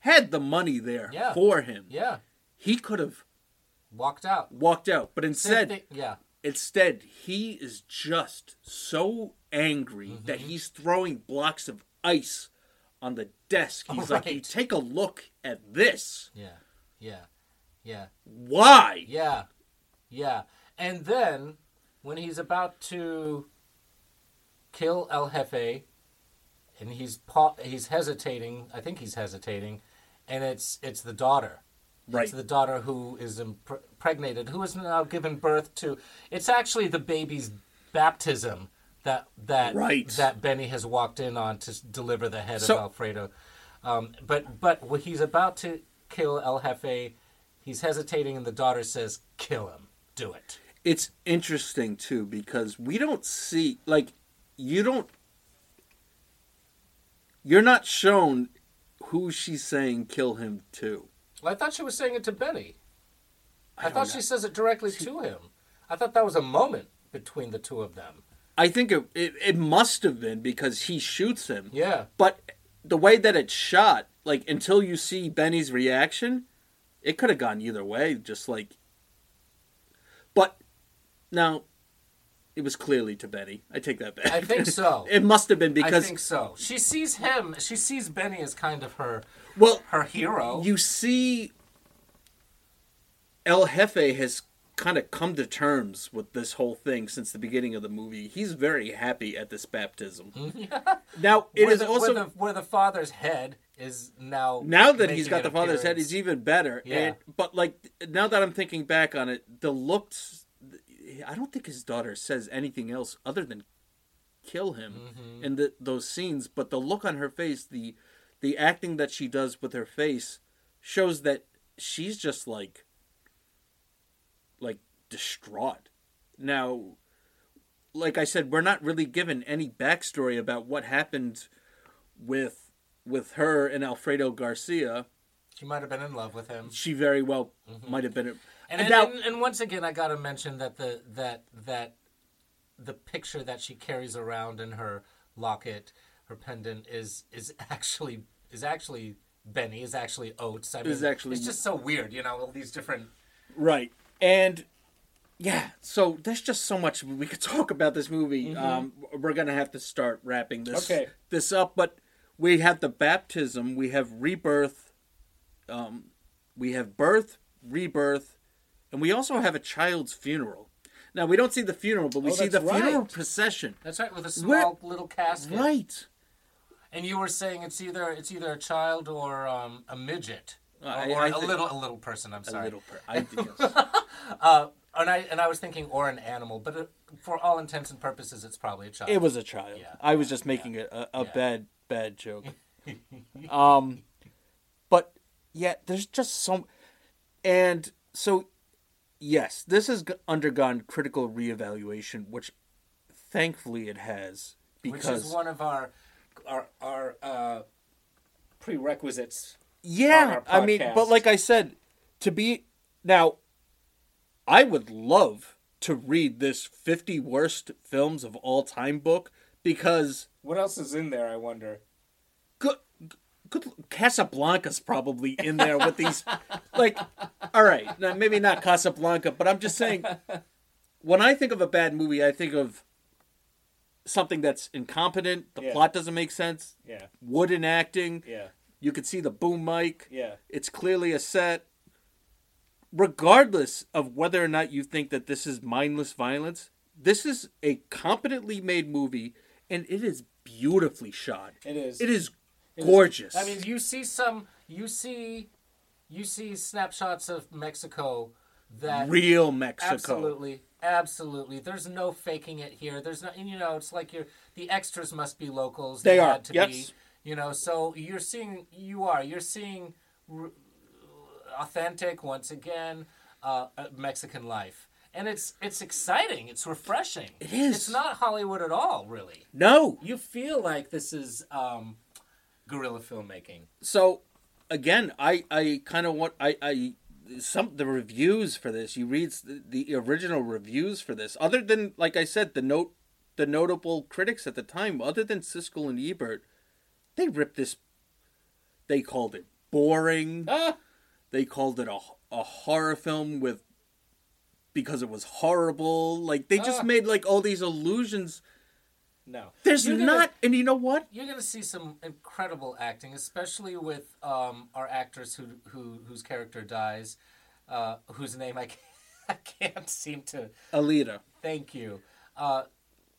had the money there Yeah. for him. Yeah, He could have walked out. walked out, but instead, yeah, instead, he is just so angry Mm-hmm. that he's throwing blocks of ice on the desk. He's like, Right. "You take a look at this. yeah, yeah, yeah, Why?" yeah, yeah. And then when he's about to kill El Jefe, and he's pa- he's hesitating. I think he's hesitating, and it's it's the daughter. Right. It's the daughter who is impregnated, who is now given birth to. It's actually the baby's baptism that that Right. that Benny has walked in on to deliver the head So- of Alfredo. Um, but but when he's about to kill El Jefe, he's hesitating, and the daughter says, "Kill him, do it." it's interesting too because we don't see like you don't you're not shown who she's saying kill him to Well, I thought she was saying it to Benny. I, don't thought know. she says it directly to him. I thought that was a moment between the two of them. i think it, it, it must have been because he shoots him Yeah. but the way that it's shot like until you see benny's reaction it could have gone either way just like but now it was clearly to benny i take that back I think so. it must have been because I think so. She sees him. She sees Benny as kind of her well her hero. you see El Jefe has kind of come to terms with this whole thing since the beginning of the movie. He's very happy at this baptism. Now it where is the, also where the, where the father's head is now. now that he's got the father's head, appearance. he's even better. Yeah. And, but like now that I'm thinking back on it, the looks. I don't think his daughter says anything else other than kill him Mm-hmm. in the, those scenes. But the look on her face, the the acting that she does with her face, shows that she's just like like distraught. Now, like I said, we're not really given any backstory about what happened with with her and Alfredo Garcia. She might have been in love with him. She very well mm-hmm. might have been. And and, now, and, and once again, I got to mention that the that that the picture that she carries around in her locket, her pendant, is is actually is actually Benny, is actually Oates. I mean, Is actually- it's just so weird, you know, all these different. right, and yeah, so there's just so much we could talk about this movie. Um, we're gonna have to start wrapping this Okay. this up, but we have the baptism, we have rebirth, um, we have birth, rebirth, and we also have a child's funeral. Now we don't see the funeral, but we Oh, see the that's funeral procession. That's right, with a small little casket. Right. And you were saying it's either it's either a child or um, a midget, or, I- or a little a little person. I'm A sorry. little per- I, yes. Uh, and I and I was thinking or an animal, but it, for all intents and purposes, it's probably a child. It was a child. Yeah. I was just making a, a, a Yeah. bad bad joke. um, but yeah, there's just some, and so yes, this has undergone critical reevaluation, which thankfully it has which because is one of our our our uh, prerequisites. yeah, I mean, but like I said, to be now, I would love to read this 50 worst films of all time book because What else is in there? I wonder. good, good Casablanca's probably in there with these like all right now maybe not Casablanca but I'm just saying when I think of a bad movie I think of something that's incompetent the Yeah. plot doesn't make sense Yeah, wooden acting yeah, you could see the boom mic yeah. it's clearly a set regardless of whether or not you think that this is mindless violence this is a competently made movie and it is beautifully shot It is. it is It is- gorgeous I mean, you see some. You see. You see snapshots of Mexico that Real Mexico. Absolutely, absolutely. There's no faking it here. There's no, and you know, it's like you're the extras must be locals. They are, had to yes. be. You know, so you're seeing, you are, you're seeing authentic once again uh, uh, Mexican life, and it's it's exciting. It's refreshing. It is. It's not Hollywood at all, really. No. You feel like this is um, guerrilla filmmaking. So again, I I kind of want I I some the reviews for this. You read the, the original reviews for this. Other than like I said, the note the notable critics at the time, other than Siskel and Ebert, they ripped this. They called it boring. Ah, They called it a a horror film with because it was horrible. Like they just Ah. made like all these illusions. no. There's gonna- not, and you know what? you're going to see some incredible acting, especially with um, our actress who, who whose character dies, uh, whose name I can't, I can't seem to. Alita. Thank you. Uh,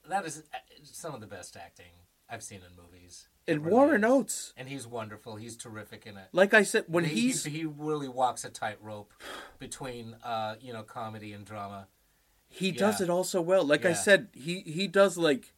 that is uh, some of the best acting I've seen in movies. And really Warren is. Oates. and he's wonderful. He's terrific in it. Like I said, when he, he's he, he really walks a tightrope between uh, you know comedy and drama. he does it all so well. Like I said, he he does like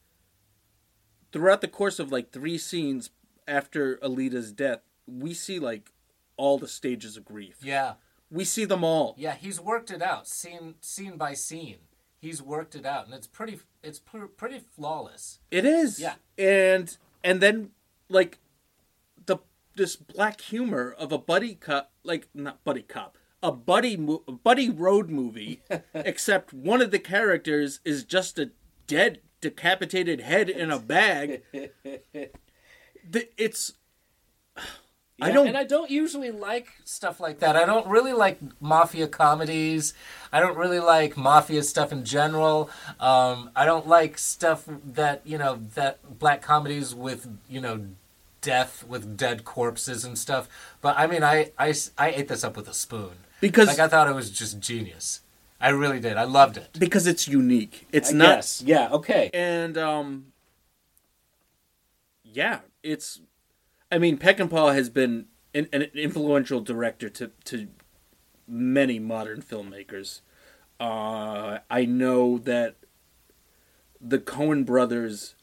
throughout the course of like three scenes after Elita's death, we see like all the stages of grief. Yeah, We see them all. yeah. He's worked it out, scene scene by scene. He's worked it out, and it's pretty it's pr- pretty flawless. It is. Yeah. And and then like the this black humor of a buddy cop, like not buddy cop, a buddy mo- buddy road movie, except one of the characters is just a dead decapitated head in a bag. the, it's I don't and I don't usually like stuff like that. I don't really like mafia comedies. I don't really like mafia stuff in general. Um, I don't like stuff that you know that black comedies with you know death with dead corpses and stuff. But I mean, I I, I ate this up with a spoon because like I thought it was just genius. I really did. I loved it. because it's unique. It's I not guess. Yeah. Okay. and um yeah it's i mean peckinpah has been an, an influential director to to many modern filmmakers uh i know that the coen brothers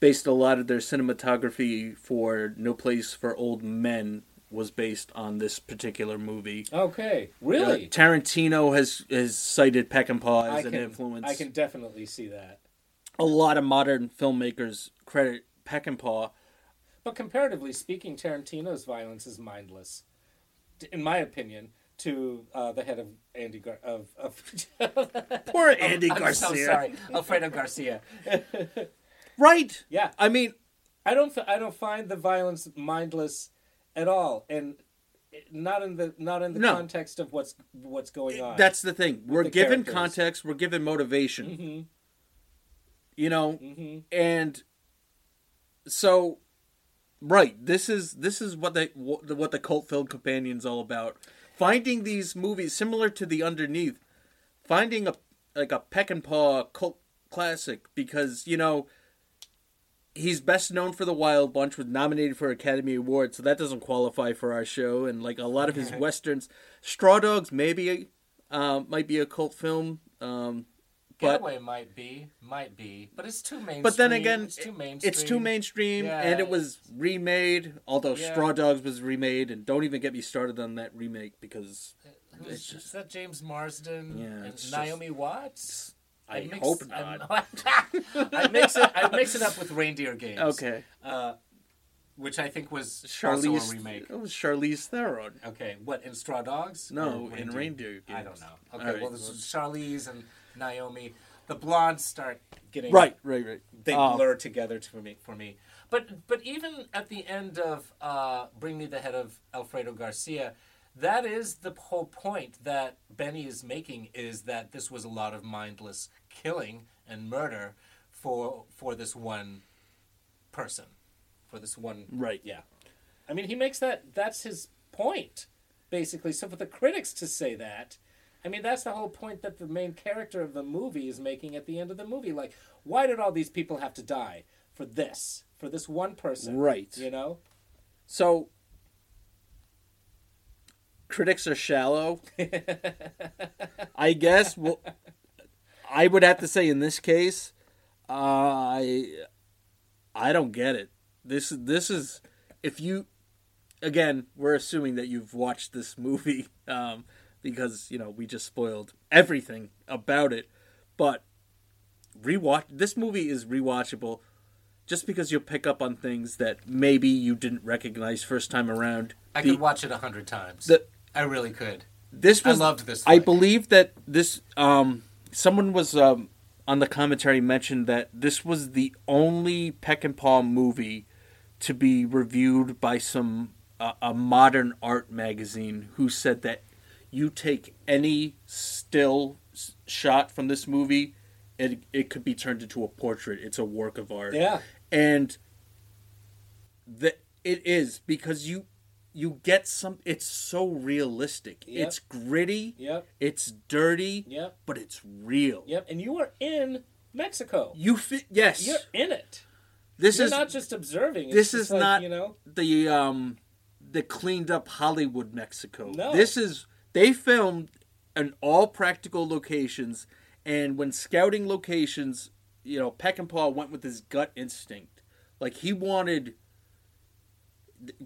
based a lot of their cinematography for no place for old men was based on this particular movie Okay. Uh, Really. tarantino has has cited peckinpah I as an can, influence I can definitely see that. a lot of modern filmmakers credit Peckinpah. But comparatively speaking, Tarantino's violence is mindless, in my opinion. To uh, the head of Andy Gar- of, of Poor Andy I'm Garcia. so sorry, Alfredo Garcia. Right. Yeah, I mean, I don't I don't find the violence mindless at all, and not in the not in the No. context of what's what's going on. that's the thing. We're the given characters. context, we're given motivation. Mhm. You know, Mhm. and so right, this is this is what the what the- cult film companion's all about. Finding these movies similar to the underneath, finding a like a peckinpah cult classic because, you know, he's best known for the Wild Bunch, was nominated for Academy Award, so that doesn't qualify for our show. And like a lot of his westerns, Straw Dogs maybe um, might be a cult film, um, but Getaway might be, might be, but it's too mainstream. but then again, it's too mainstream. it's too mainstream, Yeah, and it was remade. Although Yeah. Straw Dogs was remade, and don't even get me started on that remake because uh, Who's, it's just- is that James Marsden Yeah, and it's just- Naomi Watts? I mix- hope not. I mix it. I mix it up with Reindeer Games. okay. Uh, which I think was Charlize, also a remake. it was Charlize Theron. Okay, what in Straw Dogs? No, in Reindeer I don't know. Okay, right, well, this is Charlize and Naomi. The blondes start getting Right, right, right. They Um, blur together for me. For me, but but even at the end of uh, Bring Me the Head of Alfredo Garcia, that is the whole point that Benny is making is that this was a lot of mindless killing and murder for for this one person, for this one Right. yeah. I mean, he makes that. That's his point, basically. So for the critics to say that, I mean, that's the whole point that the main character of the movie is making at the end of the movie. Like, why did all these people have to die for this? For this one person, Right. You know, So critics are shallow. I guess. Well, I would have to say in this case, uh, I I don't get it. This this is if you again we're assuming that you've watched this movie um, because you know we just spoiled everything about it, but rewatch this movie is rewatchable just because you'll pick up on things that maybe you didn't recognize first time around. I The- could watch it a hundred times. The- I really could. this I loved this I believe that this um someone was um on the commentary mentioned that this was the only Peckinpah movie to be reviewed by some uh, a modern art magazine who said that you take any still shot from this movie it it could be turned into a portrait it's a work of art Yeah. and the it is because you you get some it's so realistic Yep. it's gritty Yep. it's dirty Yep. but it's real Yep. And you are in Mexico. you fit yes You're in it. This You're is not just observing. It's this just is like, not you know. the um the cleaned up hollywood mexico No. this is they filmed in all practical locations and when scouting locations you know peckinpah went with his gut instinct like he wanted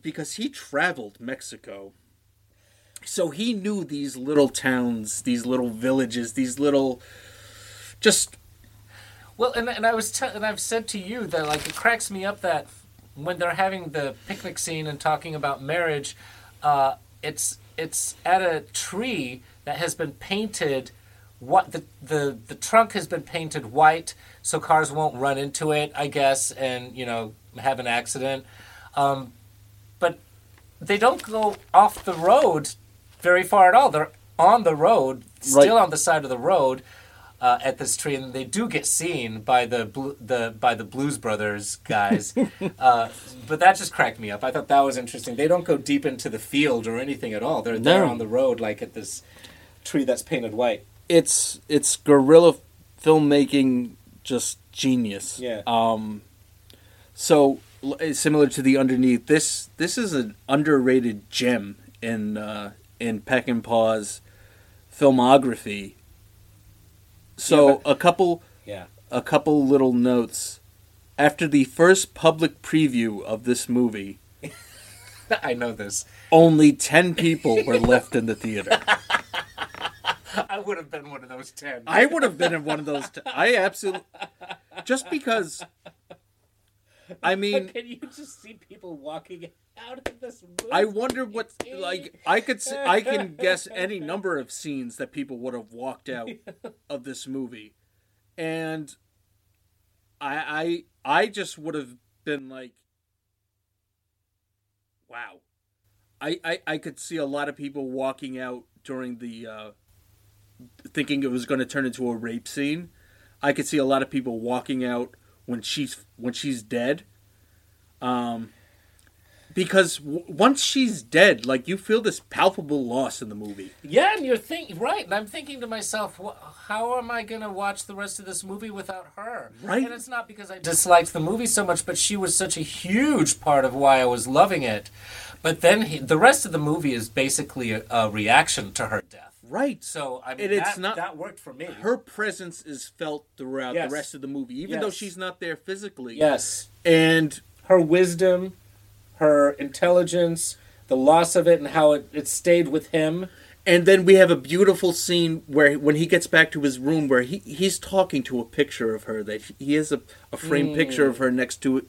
because he traveled mexico so he knew these little towns these little villages these little just Well, and and I was and I've said to you that like it cracks me up that when they're having the picnic scene and talking about marriage, uh, it's it's at a tree that has been painted. What the the the trunk has been painted white so cars won't run into it, I guess, and you know have an accident. Um, but they don't go off the road very far at all. They're on the road, still Right. on the side of the road uh, at this tree, and they do get seen by the blu- the by the Blues Brothers guys. uh, but that just cracked me up. I thought that was interesting. They don't go deep into the field or anything at all. They're there No. on the road, like at this tree that's painted white. it's it's guerrilla filmmaking just genius. Yeah. Um so eh, similar to the underneath this this is an underrated gem in uh in Peckinpah's filmography. So Yeah, a couple Yeah. a couple little notes after the first public preview of this movie I know this. only 10 people were left in the theater. I would have been one of those ten. I would have been in one of those. T- I absolutely just because. I mean, Can you just see people walking out of this movie? I wonder what like I could I can guess any number of scenes that people would have walked out of this movie, and I I I just would have been like, wow, I I, I could see a lot of people walking out during the uh, thinking it was going to turn into a rape scene. I could see a lot of people walking out when she's when she's dead. Um, because w- once she's dead, like you feel this palpable loss in the movie. Yeah, and you're thinking right, and I'm thinking to myself, wh- how am I going to watch the rest of this movie without her? Right. And it's not because I disliked the movie so much, but she was such a huge part of why I was loving it. But then he, the rest of the movie is basically a, a reaction to her death. Right. So I mean, And it's that, not- that worked for me. Her presence is felt throughout Yes. the rest of the movie, even though she's not there physically. yes, And her wisdom, her intelligence, the loss of it, and how it, it stayed with him. and then we have a beautiful scene where when he gets back to his room where he, he's talking to a picture of her that he has a, a framed picture of her next to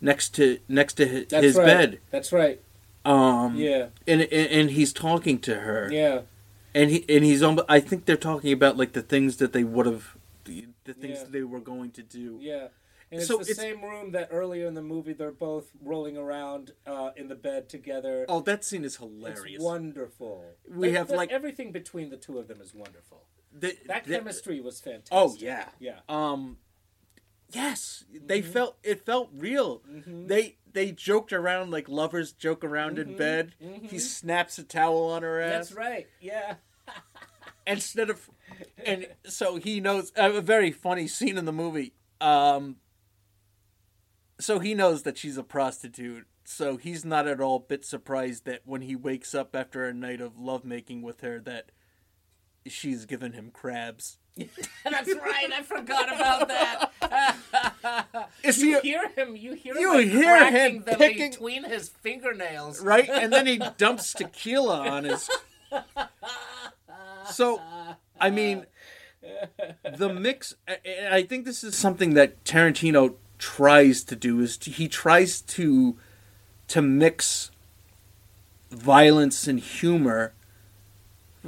next to next to his, Mm. That's his right. bed. That's right. Um Yeah, and, and and he's talking to her. yeah. And he and he's on. I think they're talking about like the things that they would have the, the things Yeah. that they were going to do. Yeah. And it's So the it's- same room that earlier in the movie they're both rolling around uh, in the bed together. Oh, that scene is hilarious. it's wonderful. We have, the- like- everything between the two of them is wonderful. The- That the- chemistry was fantastic. Oh yeah, yeah. Um, yes, they Mm-hmm. felt it felt real. They they joked around like lovers joke around in bed. He snaps a towel on her ass Mm-hmm. That's right. Yeah. instead of, and so he knows a very funny scene in the movie. Um, so he knows that she's a prostitute. So he's not at all bit surprised that when he wakes up after a night of lovemaking with her that she's given him crabs. That's right. I forgot about that. Is you he hear him. You hear You him like, hear him picking- between his fingernails. right? And then he dumps tequila on his. So, I mean, the mix. I think this is something that Tarantino tries to do. Is he tries to to mix violence and humor.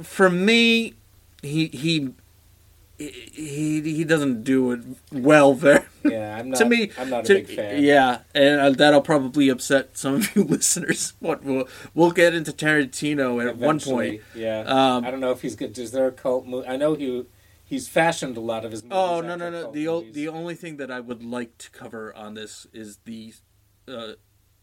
For me, he he he he doesn't do it well there. Yeah, I'm not. to me, I'm not a big fan. Yeah, and uh, that'll probably upset some of you listeners. But we'll we'll get into Tarantino at one point. Yeah. Um, I don't know if he's good. Is there a cult movie? I know he he's fashioned a lot of his. movies Oh no no no! The the only thing that I would like to cover on this is the uh,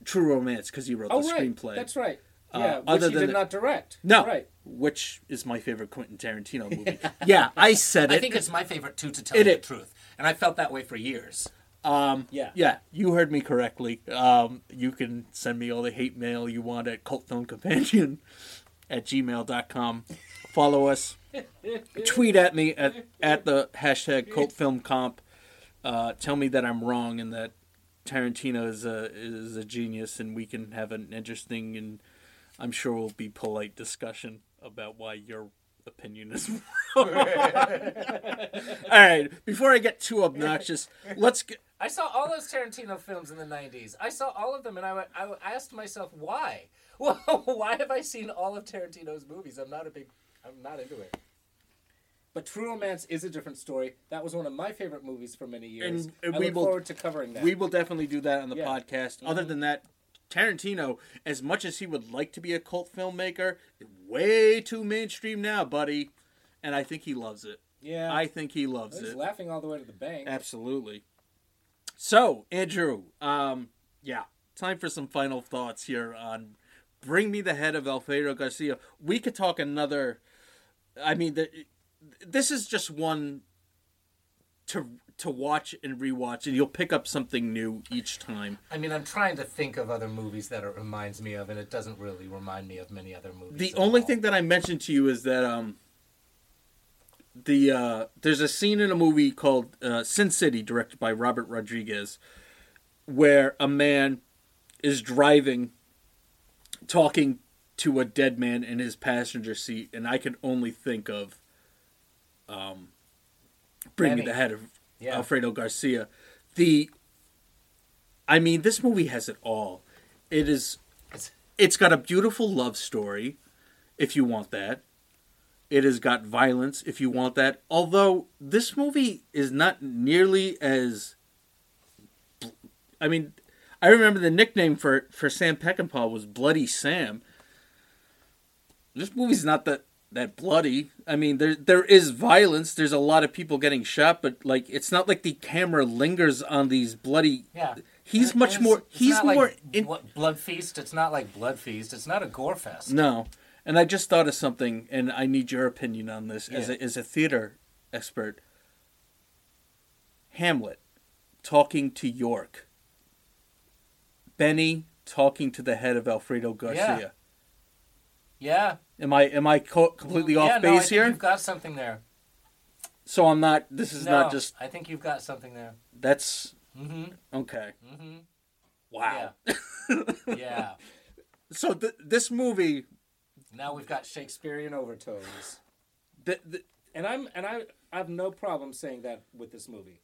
True Romance because he wrote oh the right, screenplay. that's right. Uh, Yeah, which other he than did the- not direct. No, right. which is my favorite Quentin Tarantino movie. yeah, I said it. I think it's my favorite too, to tell It you the truth. And I felt that way for years. Um, Yeah. yeah, you heard me correctly. Um, you can send me all the hate mail you want at cultfilmcompanion at gmail.com. Follow us. Tweet at me at, at the hashtag cultfilmcomp. Uh, tell me that I'm wrong and that Tarantino is a, is a genius and we can have an interesting and I'm sure there will be polite discussion about why your opinion is wrong. all right, before I get too obnoxious, let's get. I saw all those Tarantino films in the '90s. I saw all of them, and I, went- I asked myself why. Well, why have I seen all of Tarantino's movies? I'm not a big. I'm not into it. But True Romance is a different story. That was one of my favorite movies for many years. And- and I we look will- forward to covering that. We will definitely do that on the Yeah. podcast. Other mm-hmm. than that, Tarantino, as much as he would like to be a cult filmmaker, way too mainstream now, buddy. And I think he loves it. yeah, I think he loves was it. laughing all the way to the bank. Absolutely. So, Andrew, um, yeah, time for some final thoughts here on Bring Me the Head of Alfredo Garcia. We could talk another. I mean, the, this is just one to to watch and rewatch, and you'll pick up something new each time. I mean, I'm trying to think of other movies that it reminds me of, and it doesn't really remind me of many other movies. The only all. thing that I mentioned to you is that um, the uh, there's a scene in a movie called uh, Sin City, directed by Robert Rodriguez, where a man is driving, talking to a dead man in his passenger seat, and I can only think of um, Bring Me the Head of Yeah. Alfredo Garcia. The, I mean, this movie has it all. It is It's- got a beautiful love story, if you want that. It has got violence, if you want that. Although this movie is not nearly as. I mean, I remember the nickname for for Sam Peckinpah was Bloody Sam. This movie's not that that bloody. I mean, there there is violence. There's a lot of people getting shot, but like it's not like the camera lingers on these bloody. Yeah. He's And much it's- more. it's He's not like more. in, Blo- Blood Feast. It's not like Blood Feast. It's not a gore fest. No, and I just thought of something, and I need your opinion on this as a, as a theater expert. Hamlet talking to Yorick. Benny talking to the head of Alfredo Garcia. Yeah. Am I am I co- completely yeah, off no, I base think here? You've got something there. So I'm not. This is no, not just. I think you've got something there. That's Mm-hmm. okay. Mm-hmm. Wow. Yeah. yeah. So th- this movie, Now we've got Shakespearean overtones. th- th- And I'm and I I have no problem saying that with this movie.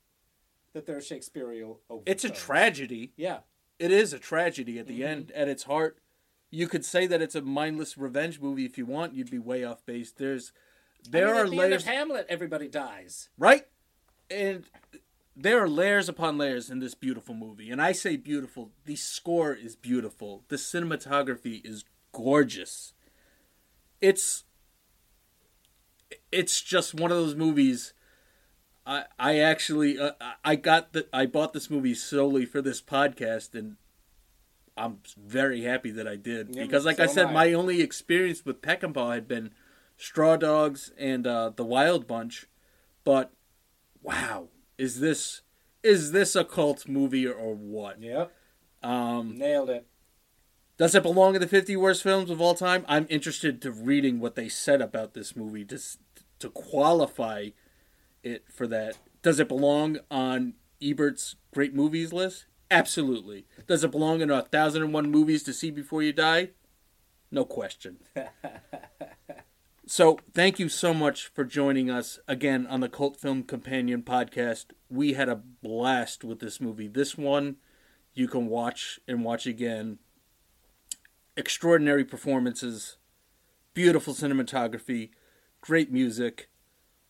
That there are Shakespearean overtones. it's a tragedy. Yeah. it is a tragedy at the Mm-hmm. end at its heart you could say that it's a mindless revenge movie if you want. You'd be way off base. There's there I mean, are the layers Hamlet, everybody dies. right? And there are layers upon layers in this beautiful movie. And i say beautiful the score is beautiful. The cinematography is gorgeous. It's it's just one of those movies. I I actually uh, I got the I bought this movie solely for this podcast and I'm very happy that I did Yeah, because like so I said I. my only experience with Peckinpah had been Straw Dogs and uh, The Wild Bunch but wow is this is this a cult movie or what Yep. um Nailed it. Does it belong in the 50 worst films of all time? I'm interested to reading what they said about this movie to to qualify it for that. Does it belong on Ebert's great movies list? Absolutely. Does it belong in a thousand and one movies to see before you die? No question. so, thank you so much for joining us again on the Cult Film Companion podcast. We had a blast with this movie. This one you can watch and watch again. Extraordinary performances, beautiful cinematography, great music,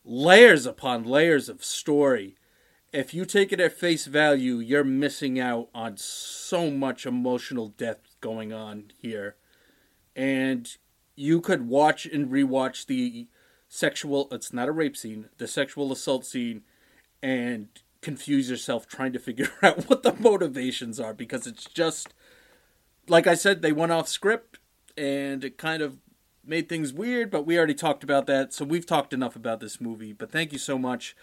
layers upon layers of story. If you take it at face value, you're missing out on so much emotional depth going on here. And you could watch and rewatch the sexual, it's not a rape scene, the sexual assault scene, and confuse yourself trying to figure out what the motivations are because it's just, like I said, they went off script and it kind of made things weird, but we already talked about that, so we've talked enough about this movie. But thank you so much.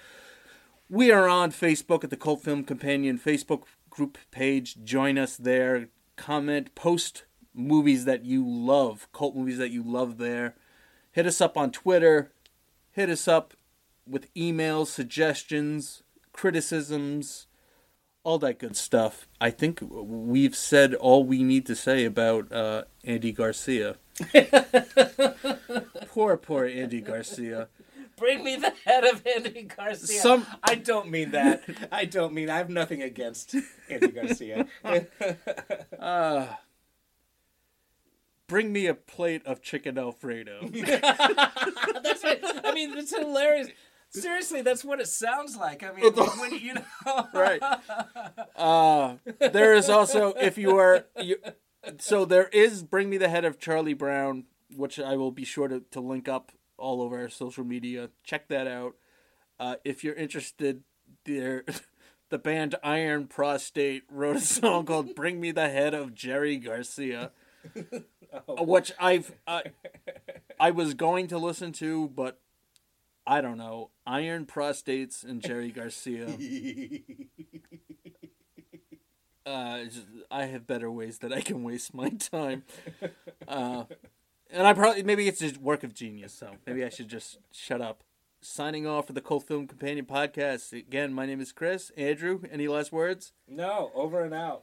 We are on Facebook at the Cult Film Companion Facebook group page. Join us there. Comment, post movies that you love, cult movies that you love there. Hit us up on Twitter. Hit us up with emails, suggestions, criticisms, all that good stuff. I think we've said all we need to say about uh, Andy Garcia. poor, poor Andy Garcia. Bring me the head of Andy Garcia. Some- I don't mean that. I don't mean. I have nothing against Andy Garcia. Bring me a plate of chicken Alfredo. that's what, I mean, it's hilarious. Seriously, that's what it sounds like. I mean, when you know, right. Uh, there is also if you are you, so there is bring me the head of Charlie Brown, which I will be sure to, to link up all over our social media. Check that out. Uh, if you're interested, there the band Iron Prostate wrote a song called "Bring Me the Head of Jerry Garcia," which I've uh, I was going to listen to, but I don't know. Iron Prostates and Jerry Garcia. Uh, I have better ways that I can waste my time. Uh, and I probably maybe it's just work of genius. So maybe I should just shut up. Signing off for the Cult Film Companion podcast. Again, my name is Chris. Andrew, any last words? no, over and out.